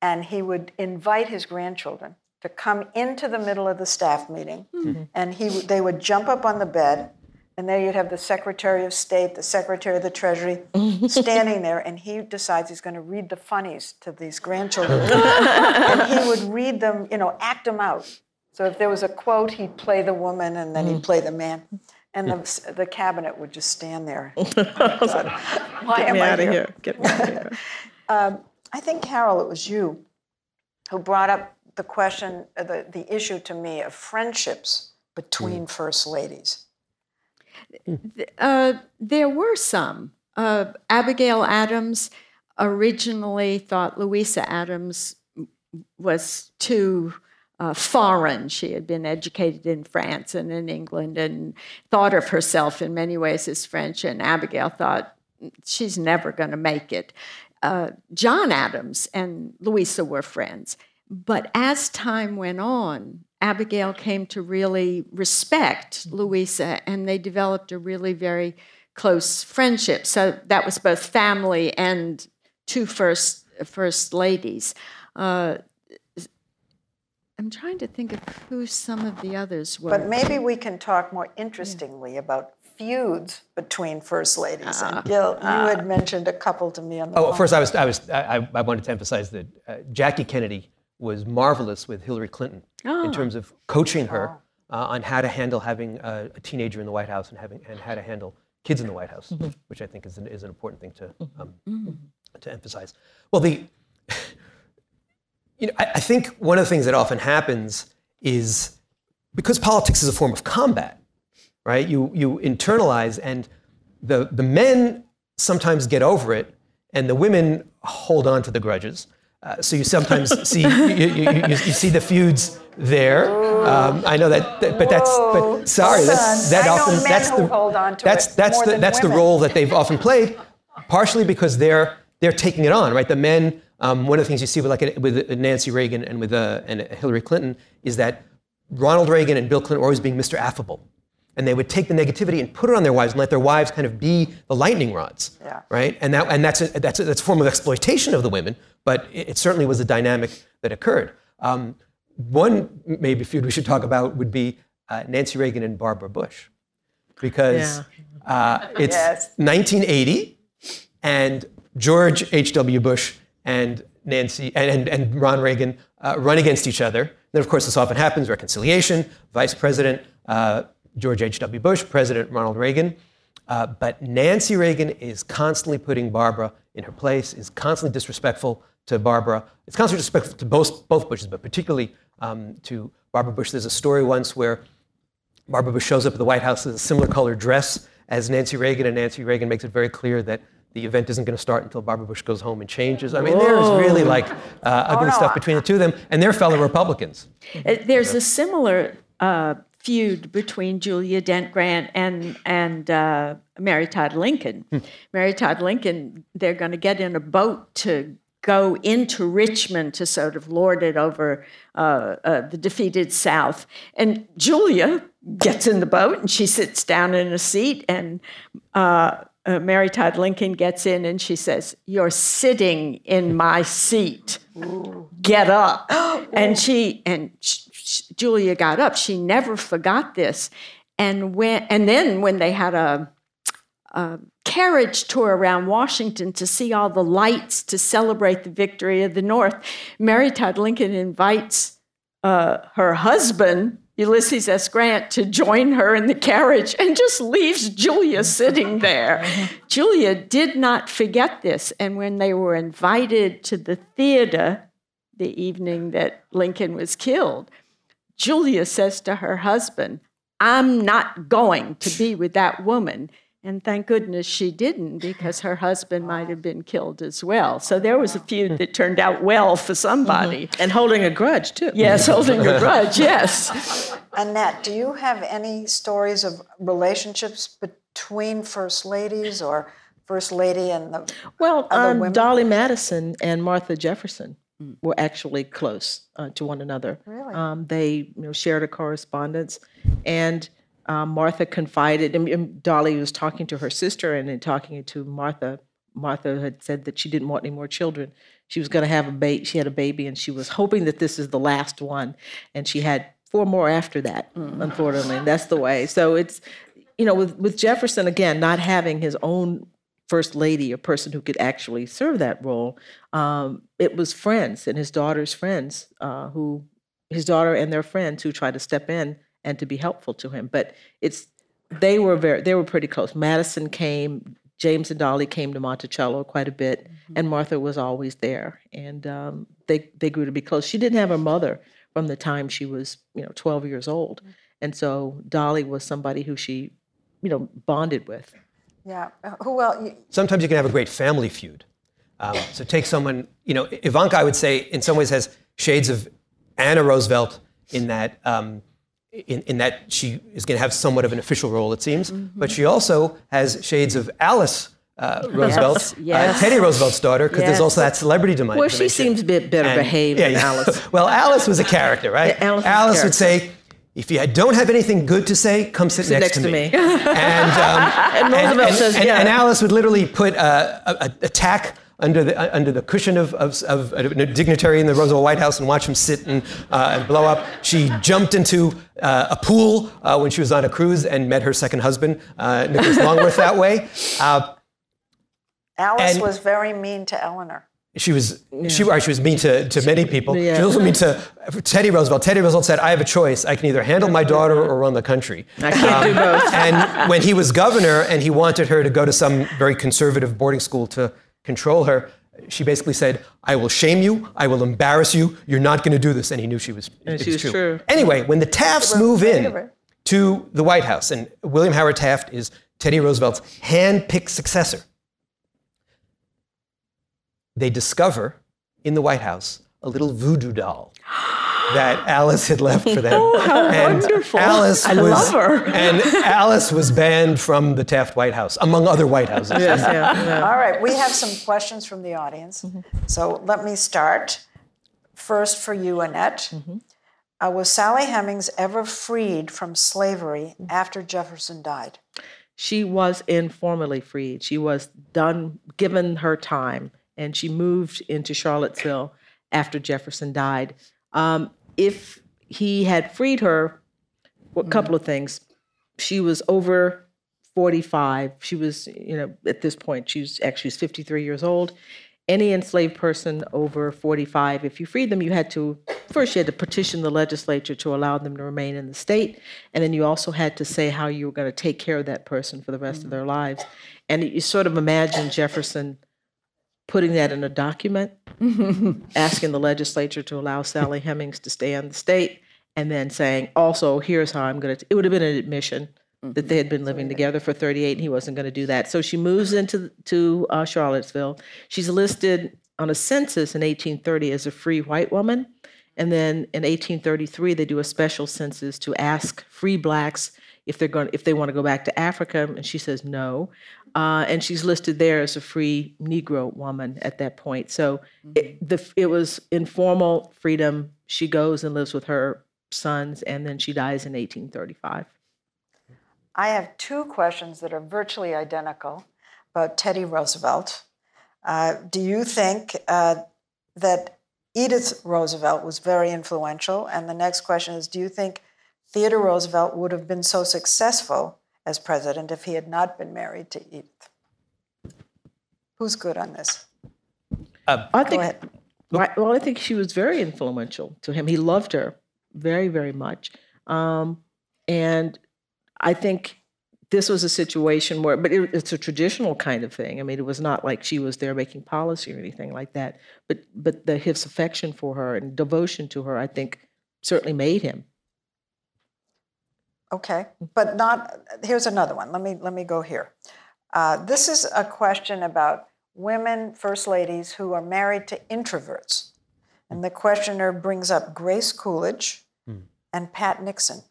and he would invite his grandchildren to come into the middle of the staff meeting, hmm. Hmm. and he they would jump up on the bed, and there you'd have the Secretary of State, the Secretary of the Treasury, standing there, and he decides he's going to read the funnies to these grandchildren, and he would read them, you know, act them out. So if there was a quote, he'd play the woman, and then he'd play the man. And the, the cabinet would just stand there. Oh, Why Get am me I out of here? here. Get me out of here. I think, Carol, it was you who brought up the question, uh, the, the issue to me of friendships between first ladies. Uh, there were some. Uh, Abigail Adams originally thought Louisa Adams was too uh, foreign. She had been educated in France and in England and thought of herself in many ways as French. And Abigail thought she's never going to make it. uh, John Adams and Louisa were friends. But as time went on, Abigail came to really respect Louisa, and they developed a really very close friendship. So that was both family and two first first ladies. Uh, I'm trying to think of who some of the others were. But maybe we can talk more interestingly about feuds between first ladies. and Gil, you had mentioned a couple to me on the Oh, phone. first, I was, I was, I, I wanted to emphasize that uh, Jackie Kennedy was marvelous with Hillary Clinton Oh. in terms of coaching her uh, on how to handle having a, a teenager in the White House and having and how to handle kids in the White House, which I think is an, is an important thing to um, to emphasize. Well, the you know, I, I think one of the things that often happens is because politics is a form of combat, right? You you internalize, and the the men sometimes get over it, and the women hold on to the grudges. Uh, so you sometimes see you, you, you, you, see the feuds there. Um, I know that, that- but that's but sorry, that's that I often that's the hold on to that's that's the that's the role that they've often played, partially because they're they're taking it on, right? The men. Um, one of the things you see with like with Nancy Reagan and with uh, and Hillary Clinton is that Ronald Reagan and Bill Clinton were always being Mr. Affable, and they would take the negativity and put it on their wives and let their wives kind of be the lightning rods, Yeah. right? And that and that's a, that's a, that's a form of exploitation of the women, but it, it certainly was a dynamic that occurred. Um, one maybe feud we should talk about would be uh, Nancy Reagan and Barbara Bush, because uh, it's Yes. 1980, and George H.W. Bush and Nancy and, and, and Ron Reagan uh, run against each other. Then, of course, this often happens reconciliation, Vice President uh, George H.W. Bush, President Ronald Reagan. Uh, but Nancy Reagan is constantly putting Barbara in her place, is constantly disrespectful to Barbara. It's constantly disrespectful to both, both Bushes, but particularly um, to Barbara Bush. There's a story once where Barbara Bush shows up at the White House in a similar colored dress as Nancy Reagan, and Nancy Reagan makes it very clear that the event isn't going to start until Barbara Bush goes home and changes. I mean, there's really like uh, ugly no, stuff between the two of them, and they're fellow Republicans. Uh, There's a similar uh, feud between Julia Dent Grant and and uh, Mary Todd Lincoln. Mary Todd Lincoln, they're going to get in a boat to go into Richmond to sort of lord it over uh, uh, the defeated South. And Julia gets in the boat and she sits down in a seat and. Uh, Mary Todd Lincoln gets in and she says, You're sitting in my seat. Get up. and she, and sh- sh- Julia got up. She never forgot this. And, when, and then when they had a, a carriage tour around Washington to see all the lights to celebrate the victory of the North, Mary Todd Lincoln invites uh, her husband, Ulysses S. Grant, to join her in the carriage and just leaves Julia sitting there. Julia did not forget this. And when they were invited to the theater the evening that Lincoln was killed, Julia says to her husband, I'm not going to be with that woman. And thank goodness she didn't, because her husband might have been killed as well. So there was a feud that turned out well for somebody. And holding a grudge, too. Yes, holding a grudge, yes. Annette, do you have any stories of relationships between first ladies or first lady and the Well, other um, women? Dolley Madison and Martha Jefferson were actually close uh, to one another. Really? Um, they you know, shared a correspondence, and um, Martha confided. And, and Dolley was talking to her sister, and then talking to Martha. Martha had said that she didn't want any more children. She was going to have a baby. She had a baby, and she was hoping that this is the last one. And she had four more after that, unfortunately. And that's the way. So it's, you know, with with Jefferson again not having his own first lady, a person who could actually serve that role. Um, it was friends and his daughter's friends uh, who, his daughter and their friends who tried to step in and to be helpful to him. But it's they were very they were pretty close. Madison came, James and Dolley came to Monticello quite a bit, and Martha was always there, and um, they they grew to be close. She didn't have her mother from the time she was you know 12 years old, and so Dolley was somebody who she you know bonded with. yeah? Who else? you- Sometimes you can have a great family feud. Um, so take someone, you know, Ivanka, I would say, in some ways has shades of Anna Roosevelt in that, um, in, in that she is going to have somewhat of an official role, it seems. But she also has shades of Alice uh, Roosevelt, Yes, yes. Uh, Teddy Roosevelt's daughter, because there's also that celebrity dimension. Well, she seems a bit better And- behaved yeah, than. Alice. well, Alice was a character, right? Yeah, Alice was a would say, if you don't have anything good to say, come sit, Sit next, next to me. And, um, And Roosevelt and, says, and, yeah. and Alice would literally put uh, a, a, a tack under the, uh, under the cushion of, of, of a dignitary in the Roosevelt White House and watch him sit and, uh, and blow up. She jumped into uh, a pool uh, when she was on a cruise and met her second husband, uh, Nicholas Longworth, that way. Uh, Alice was very mean to Eleanor. she was she, or she was mean to, to many people. Yeah. She was also mean to Teddy Roosevelt. Teddy Roosevelt said, "I have a choice. I can either handle my daughter or run the country." I can't do both. And when he was governor and he wanted her to go to some very conservative boarding school to control her, she basically said, "I will shame you. I will embarrass you. You're not going to do this." And he knew she was. And she was true. Anyway, when the Tafts move in to the White House, and William Howard Taft is Teddy Roosevelt's hand-picked successor, they discover in the White House a little voodoo doll that Alice had left for them. Oh, how and wonderful. Alice I was, love her. and Alice was banned from the Taft White House, among other White Houses. Yes, yeah, yeah. All right, we have some questions from the audience. So let me start. First for you, Annette. Uh, was Sally Hemings ever freed from slavery after Jefferson died? she was informally freed. She was done, given her time, and she moved into Charlottesville after Jefferson died. Um, if he had freed her, well, a couple of things. She was over 45. She was, you know, at this point, she was actually she was 53 years old. Any enslaved person over 45, if you freed them, you had to first you had to petition the legislature to allow them to remain in the state, and then you also had to say how you were going to take care of that person for the rest of mm. their lives. And you sort of imagine Jefferson putting that in a document, asking the legislature to allow Sally Hemings to stay in the state, and then saying, also, here's how I'm going to. It would have been an admission that they had been living together for 38, and he wasn't going to do that. So she moves into to uh, Charlottesville. She's listed on a census in 1830 as a free white woman, and then in 1833 they do a special census to ask free blacks if they're going if they want to go back to Africa, and she says no. Uh, and she's listed there as a free Negro woman at that point. So it, the, it was informal freedom. She goes and lives with her sons, and then she dies in 1835. I have two questions that are virtually identical about Teddy Roosevelt. Uh, do you think uh, that Edith Roosevelt was very influential? And the next question is Do you think Theodore Roosevelt would have been so successful as president if he had not been married to Edith? Who's good on this? I think, ahead. right, well, I think she was very influential to him. He loved her very, very much. Um, and I think this was a situation where, but it, it's a traditional kind of thing. I mean, it was not like she was there making policy or anything like that. But but the his affection for her and devotion to her, I think, certainly made him. Okay, but not. Here's another one. Let me let me go here. Uh, this is a question about women first ladies who are married to introverts, and the questioner brings up Grace Coolidge and Pat Nixon.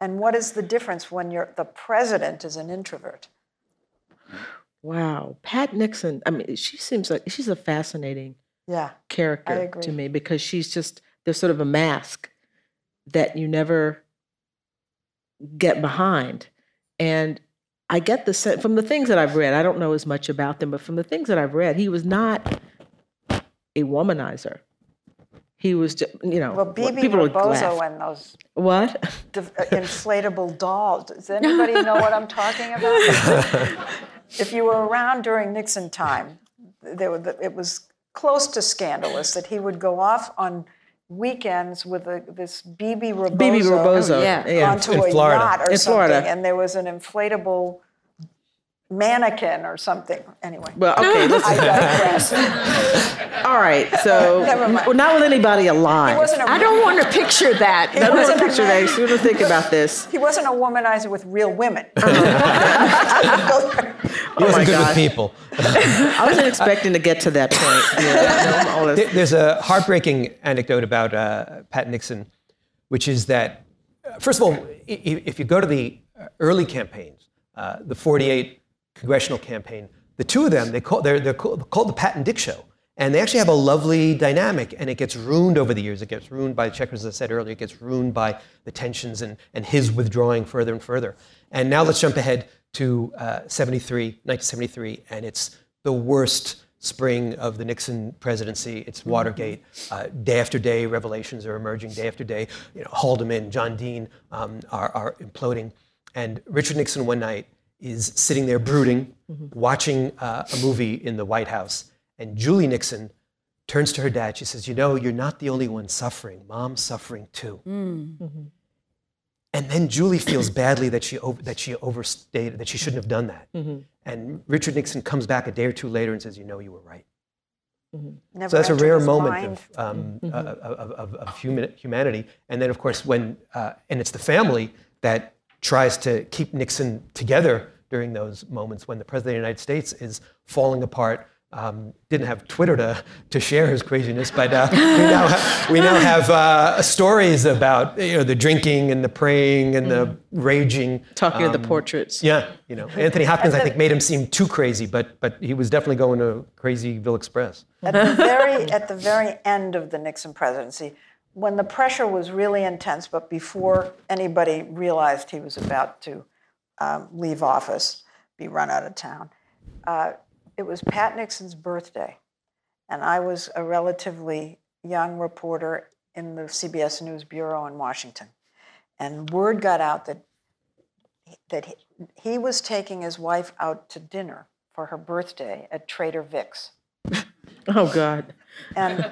And what is the difference when you're the president is an introvert? Wow, Pat Nixon. I mean, she seems like she's a fascinating Yeah, character to me because she's just there's sort of a mask that you never get behind and i get the sense from the things that i've read i don't know as much about them but from the things that i've read he was not a womanizer he was just you know well, Bebe people would laugh. and those what uh, inflatable dolls. Does anybody know what I'm talking about? if you were around during Nixon time, there were, it was close to scandalous that he would go off on weekends with a, this Bebe Rebozo, Bebe Rebozo oh, yeah. yeah. onto In a Florida. yacht or In something, Florida. and there was an inflatable mannequin or something. Anyway, well okay let's, I all right so Never mind. well, not with anybody alive He wasn't a, I don't want to picture that. I don't want to picture that. So we don't think about this. he wasn't a womanizer with real women. He wasn't my good God. with people. I wasn't expecting to get to that point. Yeah, There- There's a heartbreaking anecdote about uh, Pat Nixon, which is that, uh, first of all, i- i- if you go to the early campaigns, uh, the 48 congressional campaign. The two of them, they call, they're, they're called the Pat and Dick Show. And they actually have a lovely dynamic, and it gets ruined over the years. It gets ruined by the checkers, as I said earlier. It gets ruined by the tensions and, and his withdrawing further and further. And now let's jump ahead to uh, 73, 1973, and it's the worst spring of the Nixon presidency. It's mm-hmm. Watergate. Uh, day after day, revelations are emerging. Day after day, you know, Haldeman, John Dean um, are, are imploding. And Richard Nixon one night is sitting there brooding, mm-hmm. watching uh, a movie in the White House. And Julie Nixon turns to her dad. She says, You know, you're not the only one suffering. Mom's suffering too. Mm. Mm-hmm. And then Julie feels badly that she, over, that she overstated, that she shouldn't have done that. Mm-hmm. And Richard Nixon comes back a day or two later and says, You know, you were right. Mm-hmm. So that's a rare moment of, um, mm-hmm. uh, of, of, of humanity. And then, of course, when, uh, and it's the family that tries to keep Nixon together during those moments when the President of the United States is falling apart. Um, didn't have Twitter to, to share his craziness, but uh, we now have, we now have uh, stories about you know the drinking and the praying and the raging. Talking um, of the portraits. Yeah, you know Anthony Hopkins, I think, made him seem too crazy, but but he was definitely going to Crazyville Express. At the very at the very end of the Nixon presidency, when the pressure was really intense, but before anybody realized he was about to um, leave office, be run out of town, uh, it was Pat Nixon's birthday. And I was a relatively young reporter in the CBS News Bureau in Washington. And word got out that, that he, he was taking his wife out to dinner for her birthday at Trader Vic's. oh, God. And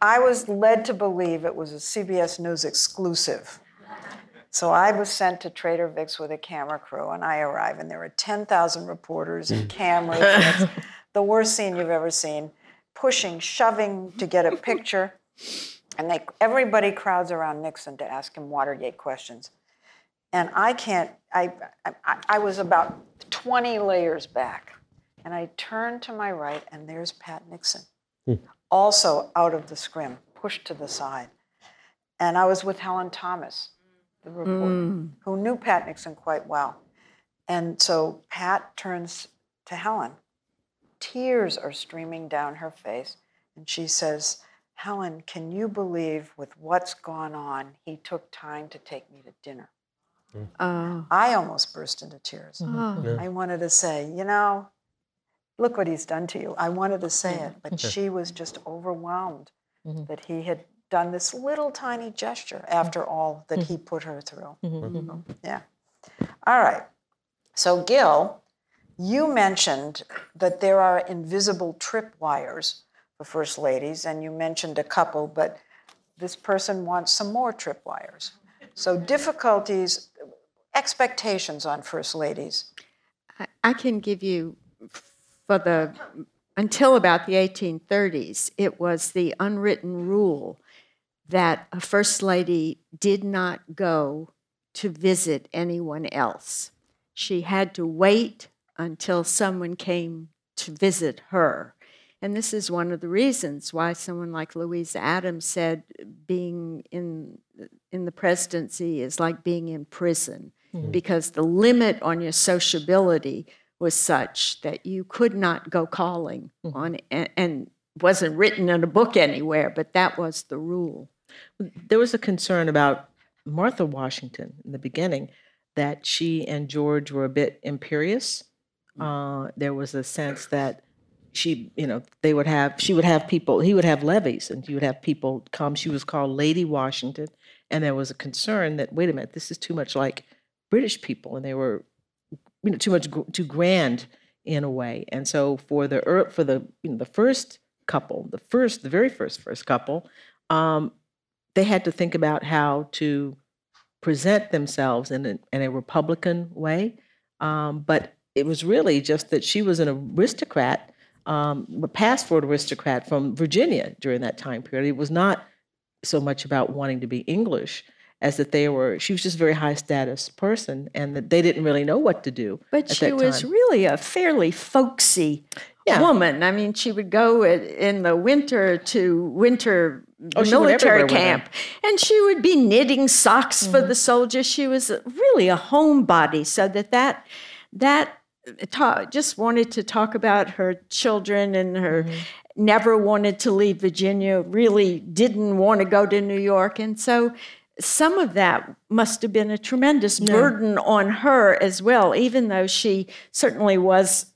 I was led to believe it was a CBS News exclusive. So I was sent to Trader Vic's with a camera crew, and I arrive, and there are 10,000 reporters and cameras. and the worst scene you've ever seen, pushing, shoving to get a picture. And they, everybody crowds around Nixon to ask him Watergate questions. And I can't, I, I, I was about 20 layers back. And I turn to my right, and there's Pat Nixon. Hmm also out of the scrim, pushed to the side. And I was with Helen Thomas, the reporter, mm. who knew Pat Nixon quite well. And so Pat turns to Helen. Tears are streaming down her face. And she says, Helen, can you believe with what's gone on, he took time to take me to dinner? Mm. Uh, I almost burst into tears. Mm-hmm. Yeah. I wanted to say, you know, look what he's done to you. I wanted to say it, but she was just overwhelmed mm-hmm. that he had done this little tiny gesture after all that he put her through. Mm-hmm. mm-hmm. Yeah. All right. So, Gil, you mentioned that there are invisible tripwires for first ladies, and you mentioned a couple, but this person wants some more tripwires. So, difficulties, expectations on first ladies. I can give you for the until about the 1830s, it was the unwritten rule that a first lady did not go to visit anyone else. She had to wait until someone came to visit her. And this is one of the reasons why someone like Louisa Adams said being in, in the presidency is like being in prison, mm-hmm. because the limit on your sociability was such that you could not go calling mm-hmm. on and, and wasn't written in a book anywhere, but that was the rule. There was a concern about Martha Washington in the beginning that she and George were a bit imperious. Mm. Uh, there was a sense that she, you know, they would have, she would have people, he would have levees and he would have people come. She was called Lady Washington. And there was a concern that, wait a minute, this is too much like British people. And they were you know too much too grand in a way. And so for the for the you know the first couple, the first the very first first couple, um, they had to think about how to present themselves in a, in a Republican way. Um, but it was really just that she was an aristocrat, um, a passport aristocrat from Virginia during that time period. It was not so much about wanting to be English as that they were she was just a very high status person and that they didn't really know what to do but she was really a fairly folksy yeah. woman i mean she would go in the winter to winter oh, military camp. And she would be knitting socks mm-hmm. for the soldiers. She was really a homebody. So that that that ta- just wanted to talk about her children and her never wanted to leave Virginia, really didn't want to go to New York. And so some of that must have been a tremendous burden on her as well, even though she certainly was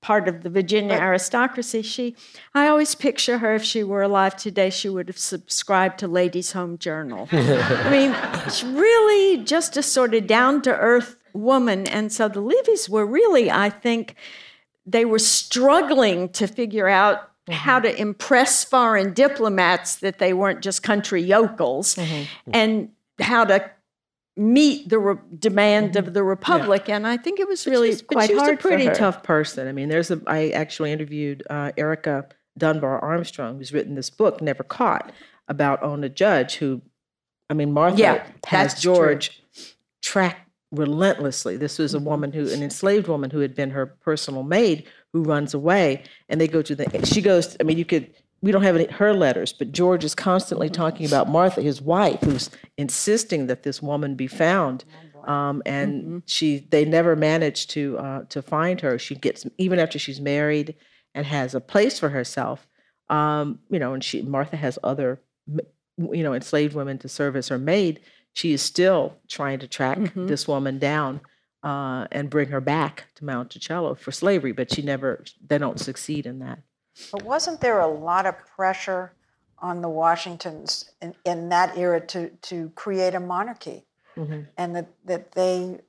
part of the Virginia aristocracy. She, I always picture her if she were alive today, she would have subscribed to Ladies' Home Journal. I mean, she's really just a sort of down to earth woman. And so the levees were really, I think, they were struggling to figure out mm-hmm. how to impress foreign diplomats that they weren't just country yokels mm-hmm. and how to meet the re- demand of the republic and i think it was really but quite she was hard a pretty tough person. I mean, there's a. I actually interviewed uh, Erica Dunbar Armstrong, who's written this book, Never Caught, about Ona Judge, who, I mean, Martha Yeah, has that's true. George tracked relentlessly. This was a Mm-hmm. woman who, an enslaved woman who had been her personal maid, who runs away, and they go to the. She goes. I mean, you could. We don't have any her letters, but George is constantly talking about Martha, his wife, who's insisting that this woman be found. Um, and Mm-hmm. she, they never managed to uh, to find her. She gets even after she's married and has a place for herself. Um, you know, and she Martha has other, you know, enslaved women to serve as her maid. She is still trying to track Mm-hmm. this woman down uh, and bring her back to Monticello for slavery, but she never. They don't succeed in that. But wasn't there a lot of pressure on the Washingtons in, in that era to, to create a monarchy? And that, that they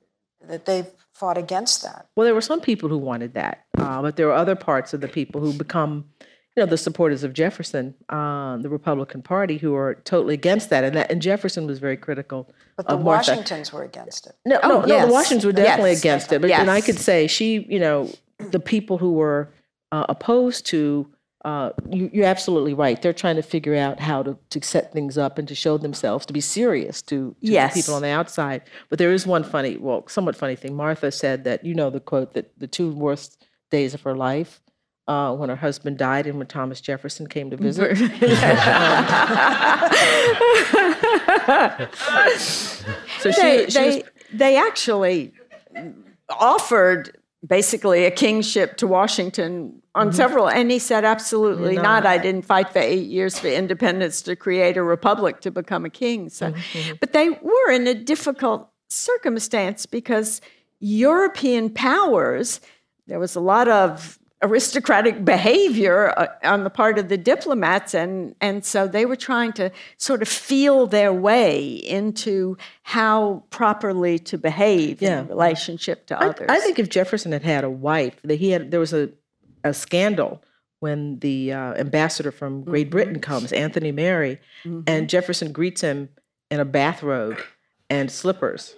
that they fought against that. Well, there were some people who wanted that, uh, but there were other parts of the people who become, you know, the supporters of Jefferson, uh, the Republican Party, who are totally against that. And that and Jefferson was very critical But the Martha. Washingtons were against it. No, Oh, no, no. The Washingtons were definitely Yes. against it. But and I could say she, you know, the people who were uh, opposed to. Uh, you, you're absolutely right. They're trying to figure out how to, to set things up and to show themselves to be serious to, to Yes. people on the outside. But there is one funny, well, somewhat funny thing. Martha said that you know the quote that the two worst days of her life uh, when her husband died and when Thomas Jefferson came to visit. so she, they, she was they, they actually offered basically a kingship to Washington on mm-hmm. several, and he said, absolutely not. I didn't fight for eight years for independence to create a republic to become a king. So, mm-hmm, mm-hmm. but they were in a difficult circumstance because European powers, there was a lot of aristocratic behavior uh, on the part of the diplomats and and so they were trying to sort of feel their way into how properly to behave Yeah. in relationship to I, others. I think if Jefferson had had a wife, that he had there was a, a scandal when the uh, ambassador from Great Britain comes, Anthony Merry, and Jefferson greets him in a bathrobe and slippers.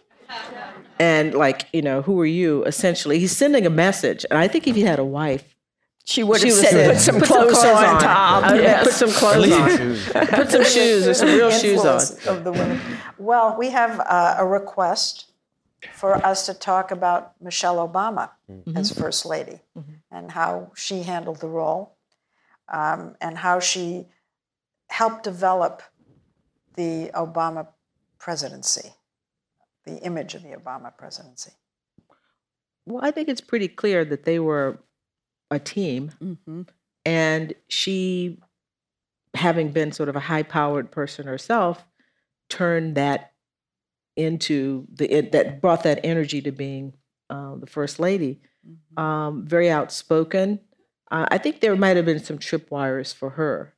And like, you know, who are you? Essentially, he's sending a message. And I think if he had a wife, she would have would said, say, "Put some clothes, on, Tom." Uh, Yes. Put some clothes on. Put some shoes or some real shoes on. Of the women. Well, we have uh, a request for us to talk about Michelle Obama as First Lady and how she handled the role um, and how she helped develop the Obama presidency, the image of the Obama presidency. Well, I think it's pretty clear that they were a team. Mhm. And she, having been sort of a high powered person herself, turned that into the, it, that brought that energy to being uh, the first lady. Mm-hmm. Um, very outspoken. Uh, I think there might have been some tripwires for her.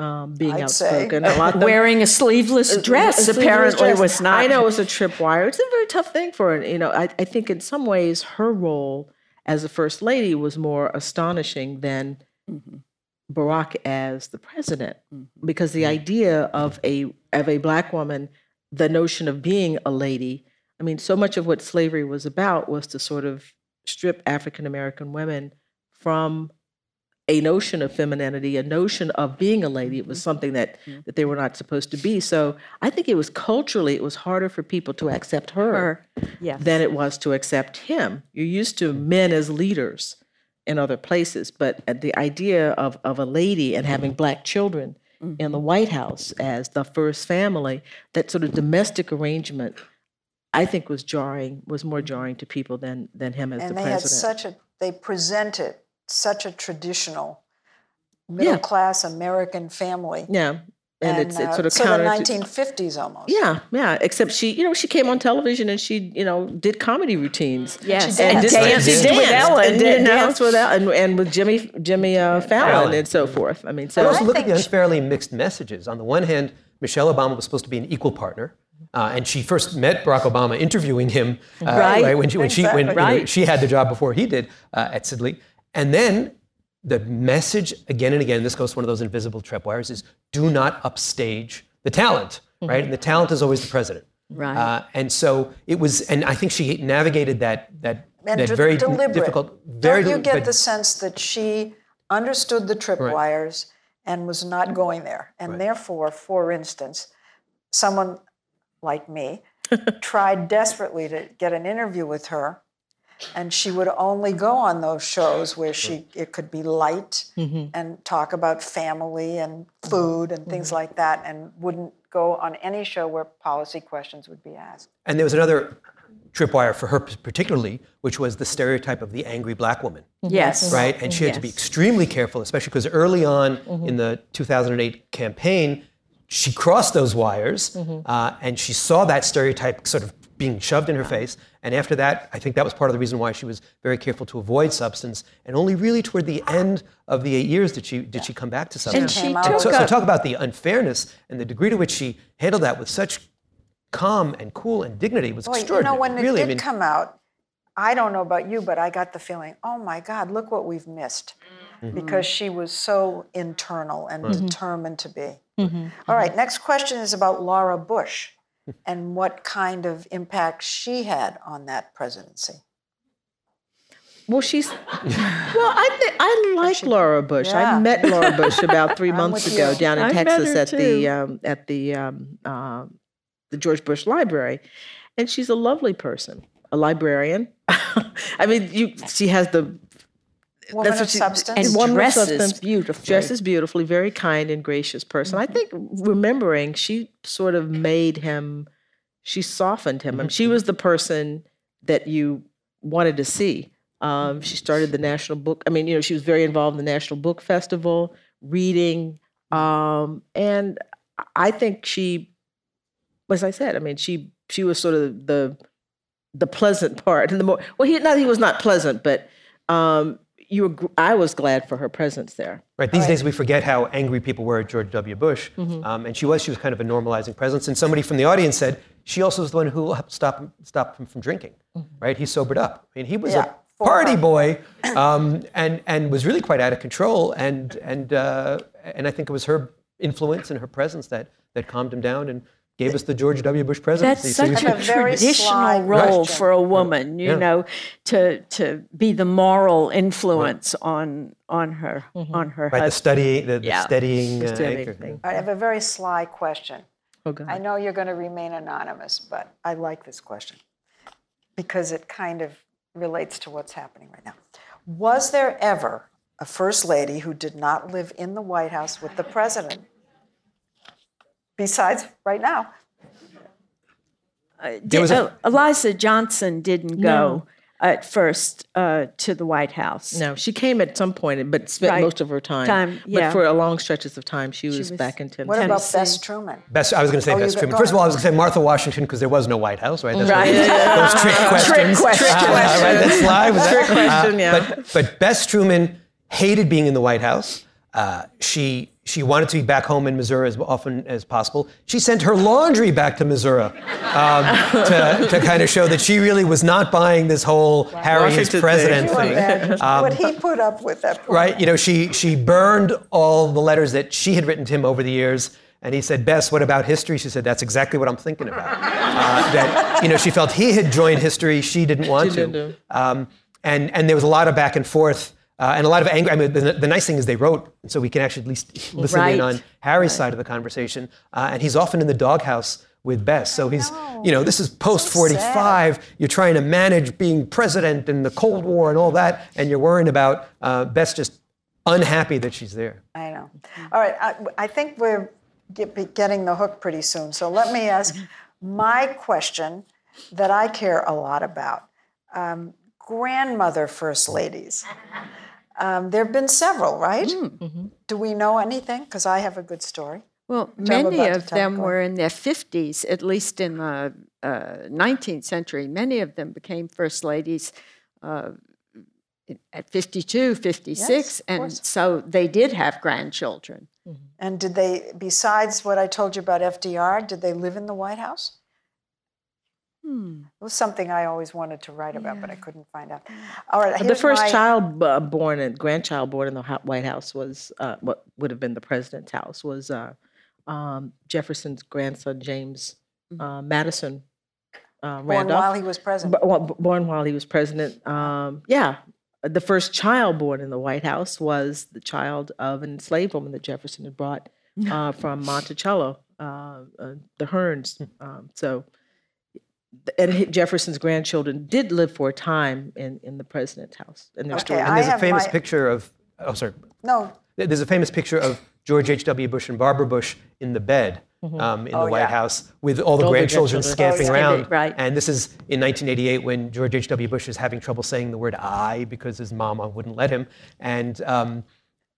Um, being I'd say. outspoken, a lot of them- Wearing a sleeveless a- a dress sleeveless apparently dress. was not. I know it was a tripwire. It's a very tough thing for her. You know, I, I think in some ways her role as a first lady was more astonishing than Barack as the president, because the idea of a of a black woman, the notion of being a lady. I mean, so much of what slavery was about was to sort of strip African American women from a notion of femininity, a notion of being a lady. It was something that that they were not supposed to be. So I think it was culturally, it was harder for people to accept her, Her, yes. than it was to accept him. You're used to men as leaders in other places, but uh, the idea of of a lady and having black children in the White House as the first family, that sort of domestic arrangement I think was jarring, was more jarring to people than than him as and the they president. had such a they presented such a traditional middle class American family. yeah, and, it's it's uh, sort of sort of counter. to- 1950s almost. yeah, yeah. Except she, you know, she came on television and she, you know, did comedy routines. Yes, And and danced. danced danced with Ellen, and you danced with Ellen, and, and with Jimmy Jimmy uh, Fallon Fallon. and so forth. I mean, But so also look at the think she- unfairly mixed messages. On the one hand, Michelle Obama was supposed to be an equal partner. Uh, and she first met Barack Obama interviewing him uh, Right. when, she, when, she, when Exactly. you know, Right. she had the job before he did uh, at Sidley. And then the message again and again, this goes to one of those invisible tripwires, is do not upstage the talent, right? And the talent is always the president. Right. Uh, and so it was, and I think she navigated that that, and that de- very deliberate. difficult, very Don't you del- get but- the sense that she understood the tripwires and was not going there, and therefore, for instance, someone like me tried desperately to get an interview with her, and she would only go on those shows where she it could be light mm-hmm. and talk about family and food and things mm-hmm. like that, and wouldn't go on any show where policy questions would be asked. And there was another tripwire for her particularly, which was the stereotype of the angry black woman, mm-hmm. Yes. right? And she had to be extremely careful, especially because early on in the 2008 campaign, she crossed those wires uh, and she saw that stereotype sort of being shoved in her face. And after that, I think that was part of the reason why she was very careful to avoid substance. And only really toward the end of the eight years did she did she come back to substance. And she Came took So, so talk about the unfairness and the degree to which she handled that with such calm and cool and dignity was Boy, you extraordinary. know, when it really, did I mean, come out, I don't know about you, but I got the feeling, oh my God, look what we've missed. Mm-hmm. Because she was so internal and determined to be. Mm-hmm. All right, next question is about Laura Bush and what kind of impact she had on that presidency. Well, she's. Well, I think I like Laura Bush. Yeah. I met Laura Bush about 3 months ago you. down in I Texas at too. the um, at the um, uh, the George Bush Library, and she's a lovely person, a librarian. I mean, you. She has the Woman what of she- substance. And woman of dresses substance, beautifully. Dresses beautifully, very kind and gracious person. I think remembering, she sort of made him. She softened him. I mean, she was the person that you wanted to see. Um, she started the National Book. I mean, you know, she was very involved in the National Book Festival, reading, um, and I think she, as I said, I mean, she she was sort of the the pleasant part and the more well, he not he was not pleasant, but um, you were. I was glad for her presence there. Right. These days we forget how angry people were at George W. Bush, Mm-hmm. um, and she was she was kind of a normalizing presence. And somebody from the audience said she also was the one who helped stop him, stop him from drinking. Right. He sobered up. I mean, he was Yeah, a party boy, um, and and was really quite out of control. And and uh, and I think it was her influence and her presence that that calmed him down and gave us the George W. Bush presidency. That's So he such was- a a very traditional sly role question. for a woman, you Yeah. know, to to be the moral influence on on her on her right, the husband. study, the, the Yeah. steadying, uh, steadying anchor. I have a very sly question. Oh God. I know you're going to remain anonymous, but I like this question because it kind of relates to what's happening right now. Was there ever a first lady who did not live in the White House with the president? Besides right now. Did- was a- uh, Eliza Johnson didn't go at first uh, to the White House. No, she came at some point, but spent Right. most of her time. Time, But for a long stretches of time, she was, was- back in Tennessee. What about Tennessee. Bess Truman? Bess, I was going to say Oh, you Bess Truman. First of all, I was going to say Martha Washington because there was no White House, right? That's Right. what- Those trick questions. question. Uh, right, that's live. Trick that? question, yeah. But, but Bess Truman hated being in the White House. Uh, she she wanted to be back home in Missouri as often as possible. She sent her laundry back to Missouri um, to, to kind of show that she really was not buying this whole Harry is president thing. Can you thing. imagine what he put up with that poor Right? You know, she she burned all the letters that she had written to him over the years. And he said, Bess, what about history? She said, that's exactly what I'm thinking about. Uh, that, you know, she felt he had joined history, she didn't want She to. didn't. Um, and, and there was a lot of back and forth uh, and a lot of anger. I mean, the, the nice thing is they wrote, so we can actually at least listen in on Harry's side of the conversation. Uh, and he's often in the doghouse with Bess. So he's, you know, this is post 45. You're trying to manage being president and the Cold War and all that, and you're worrying about uh, Bess just unhappy that she's there. I know. All right, I, I think we're get, be getting the hook pretty soon. So let me ask my question that I care a lot about. Um, grandmother first ladies. Um, there have been several, right? Do we know anything? Because I have a good story. Well, many of them Go were in their 50s, at least in the uh, 19th century. Many of them became first ladies uh, at 52, 56, Yes, and course. so they did have grandchildren. And did they, besides what I told you about FDR, did they live in the White House? Hmm. It was something I always wanted to write about, but I couldn't find out. All right, the first my- child uh, born and grandchild born in the White House was uh, what would have been the president's house was uh, um, Jefferson's grandson James uh, Madison uh, born Randolph. while he was president. B- born while he was president. Um, yeah, the first child born in the White House was the child of an enslaved woman that Jefferson had brought uh, from Monticello, uh, uh, the Herns. Um, so, and Jefferson's grandchildren did live for a time in, in the president's house, and their Okay, And there's a famous my- picture of, oh, sorry. No, There's a famous picture of George H.W. Bush and Barbara Bush in the bed um, in Oh, the White yeah. House with all the All grandchildren grandchildren. scampering Oh, yeah. around. Right. And this is in 1988 when George H.W. Bush is having trouble saying the word I because his mama wouldn't let him. And, um,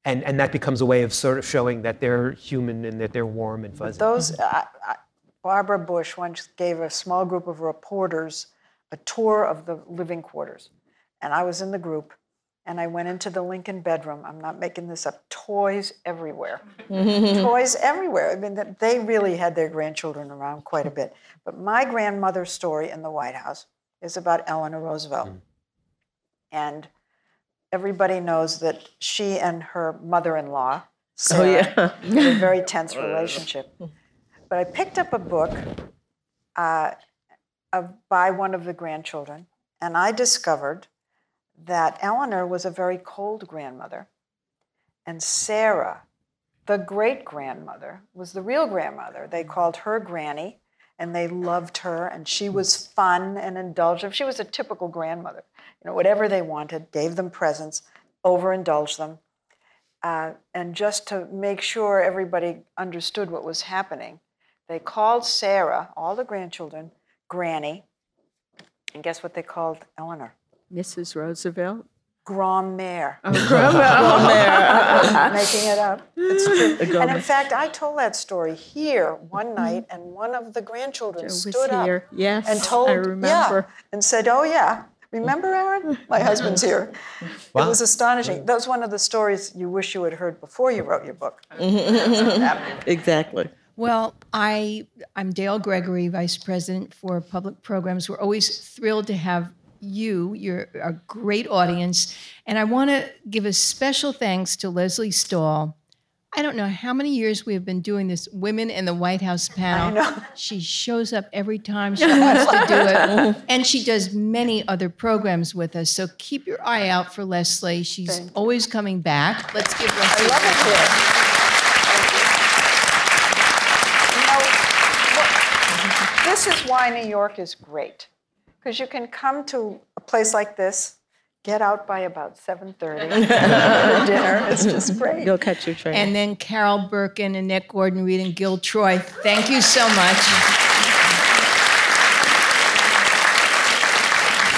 and, and that becomes a way of sort of showing that they're human and that they're warm and fuzzy. those, I, I, Barbara Bush once gave a small group of reporters a tour of the living quarters. And I was in the group, and I went into the Lincoln bedroom. I'm not making this up. Toys everywhere. Toys everywhere. I mean, they really had their grandchildren around quite a bit. But my grandmother's story in the White House is about Eleanor Roosevelt. Hmm. And everybody knows that she and her mother in law, Sara, Oh, yeah. had a very tense relationship. But I picked up a book uh, of, by one of the grandchildren, and I discovered that Eleanor was a very cold grandmother, and Sara, the great grandmother, was the real grandmother. They called her Granny, and they loved her, and she was fun and indulgent. She was a typical grandmother. You know, whatever they wanted, gave them presents, overindulged them. Uh, and just to make sure everybody understood what was happening, they called Sara, all the grandchildren, Granny. And guess what they called Eleanor? Mrs. Roosevelt. Grand-mère. Oh, Making it up. It's true. And in fact, I told that story here one night, and one of the grandchildren was stood up here. Yes, and told, I yeah, and said, "Oh yeah, remember Aaron? My husband's here." It was astonishing. That was one of the stories you wish you had heard before you wrote your book. exactly. Well, I, I'm Dale Gregory, Vice President for Public Programs. We're always thrilled to have you. You're a great audience. And I want to give a special thanks to Lesley Stahl. I don't know how many years we have been doing this Women in the White House panel. I know. She shows up every time she wants to do it. And she does many other programs with us. So keep your eye out for Lesley. She's always coming back. Let's give I Lesley love it here. You know, what- this is why New York is great, because you can come to a place like this, get out by about 7:30 for dinner. It's just great. Go catch your train. And then Carol Berkin, Annette Gordon Reed, and Gil Troy. Thank you so much.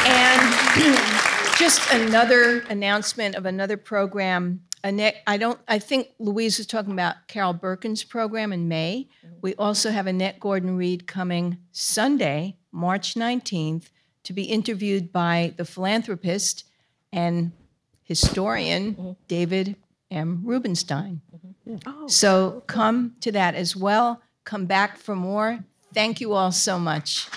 And just another announcement of another program. Annette, I don't. I think Louise was talking about Carol Berkin's program in May. Mm-hmm. We also have Annette Gordon Reed coming Sunday, March 19th, to be interviewed by the philanthropist and historian mm-hmm. David M. Rubenstein. Mm-hmm. Oh, So come to that as well. Come back for more. Thank you all so much.